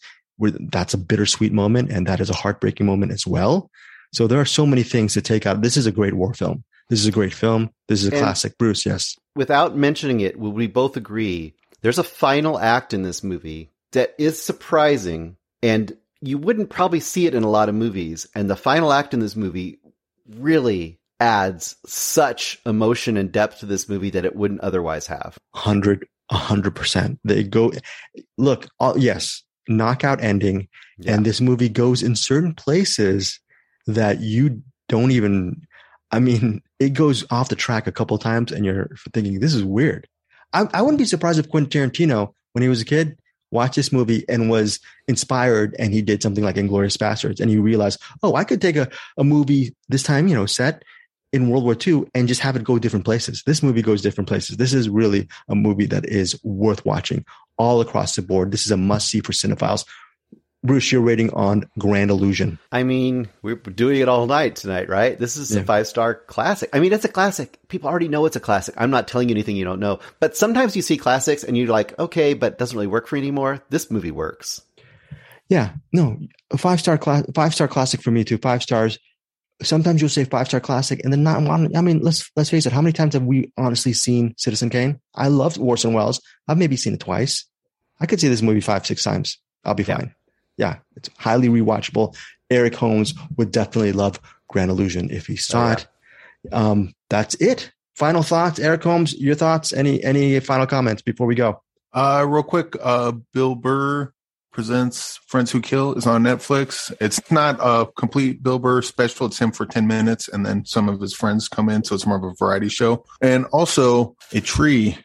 A: that's a bittersweet moment, and that is a heartbreaking moment as well. So there are so many things to take out. This is a great war film. This is a great film. This is a and classic. Bruce, yes.
C: Without mentioning it, will we both agree there's a final act in this movie that is surprising and you wouldn't probably see it in a lot of movies. And the final act in this movie really adds such emotion and depth to this movie that it wouldn't otherwise have.
A: Hundred, a hundred percent. They go, look, yes, knockout ending. Yeah. And this movie goes in certain places that you don't even, I mean, it goes off the track a couple times, and you're thinking this is weird. I, I wouldn't be surprised if Quentin Tarantino, when he was a kid, watched this movie and was inspired, and he did something like Inglourious Basterds, and he realized, oh, I could take a, a movie this time, you know, set in World War II and just have it go different places. This movie goes different places. This is really a movie that is worth watching all across the board. This is a must see for cinephiles. Bruce, your rating on Grand Illusion.
C: I mean, we're doing it all night tonight, right? This is
A: Yeah.
C: a five star classic. I mean, it's a classic. People already know it's a classic. I'm not telling you anything you don't know. But sometimes you see classics and you're like, okay, but it doesn't really work for you anymore. This movie works.
A: Yeah, no, a five star class, five star classic for me too. Five stars. Sometimes you'll say five star classic, and then not. I mean, let's let's face it. How many times have we honestly seen Citizen Kane? I loved Orson Welles. I've maybe seen it twice. I could see this movie five, six times. I'll be fine. Yeah, it's highly rewatchable. Eric Holmes would definitely love Grand Illusion if he saw
C: Oh, yeah.
A: it. Um, that's it. Final thoughts, Eric Holmes. Your thoughts? Any any final comments before we go?
B: Uh, real quick, uh, Bill Burr presents Friends Who Kill is on Netflix. It's not a complete Bill Burr special. It's him for 10 minutes and then some of his friends come in. So it's more of a variety show. And also a tree,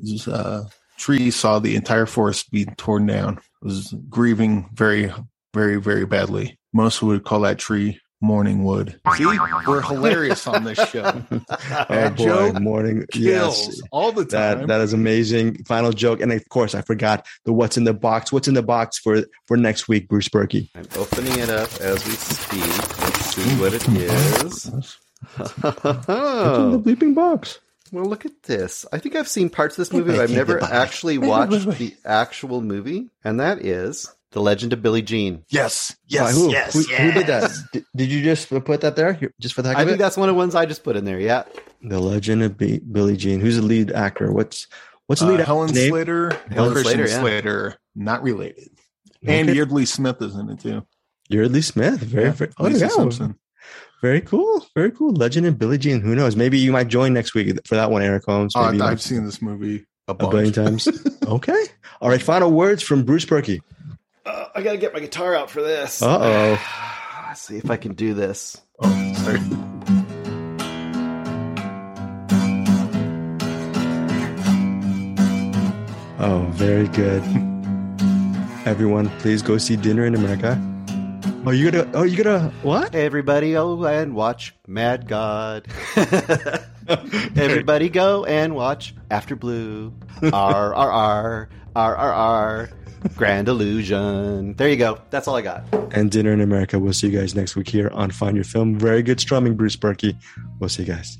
B: this, uh, tree saw the entire forest be torn down. It was grieving very, very, very badly. Most would call that tree morning wood. See, we're hilarious on this show.
A: Oh
B: That
A: boy,
B: joke
A: morning.
B: Kills
A: Yes,
B: all the time.
A: That that is amazing. Final joke, and of course, I forgot the what's in the box. What's in the box for for next week, Bruce Purkey?
C: I'm opening it up as we speak. Let's see hmm. what it is.
A: What's in the bleeping box?
C: Look at this. I think I've seen parts of this movie, but I've never actually watched the actual movie. And that is The Legend of Billie Jean.
B: yes,
A: By
B: yes,
A: who?
B: yes.
A: who, who did that? Did, did you just put that there just for the heck
C: I
A: of
C: think
A: it?
C: that's one of the ones I just put in there. Yeah.
A: The Legend of B- Billie Jean. Who's the lead actor? What's what's the lead
B: Uh, Helen
A: name?
B: Slater,
C: Helen
B: Christian
C: Slater, yeah.
B: Slater, not related. And
A: Okay.
B: Yeardley Smith is in it too.
A: Yeardley Smith. Very,
B: Yeah,
A: very, oh, yeah.
B: Simpson.
A: Very cool. Very cool. Legend of Billie Jean. Who knows? Maybe you might join next week for that one, Eric Holmes. Maybe you
B: I've
A: might-
B: seen this movie a
A: a billion times. okay. All right. Final words from Bruce Purkey.
C: Uh, I got to get my guitar out for this.
A: Uh oh.
C: Let's see if I can do this.
B: Oh, sorry.
A: Oh, very good. Everyone, please go see Dinner in America. Oh, you gonna? Oh, you gonna? What?
C: Everybody, go and watch Mad God. everybody, go and watch After Blue. R R R R R R. Grand Illusion. There you go. That's all I got.
A: And Dinner in America. We'll see you guys next week here on Find Your Film. Very good strumming, Bruce Purkey. We'll see you guys.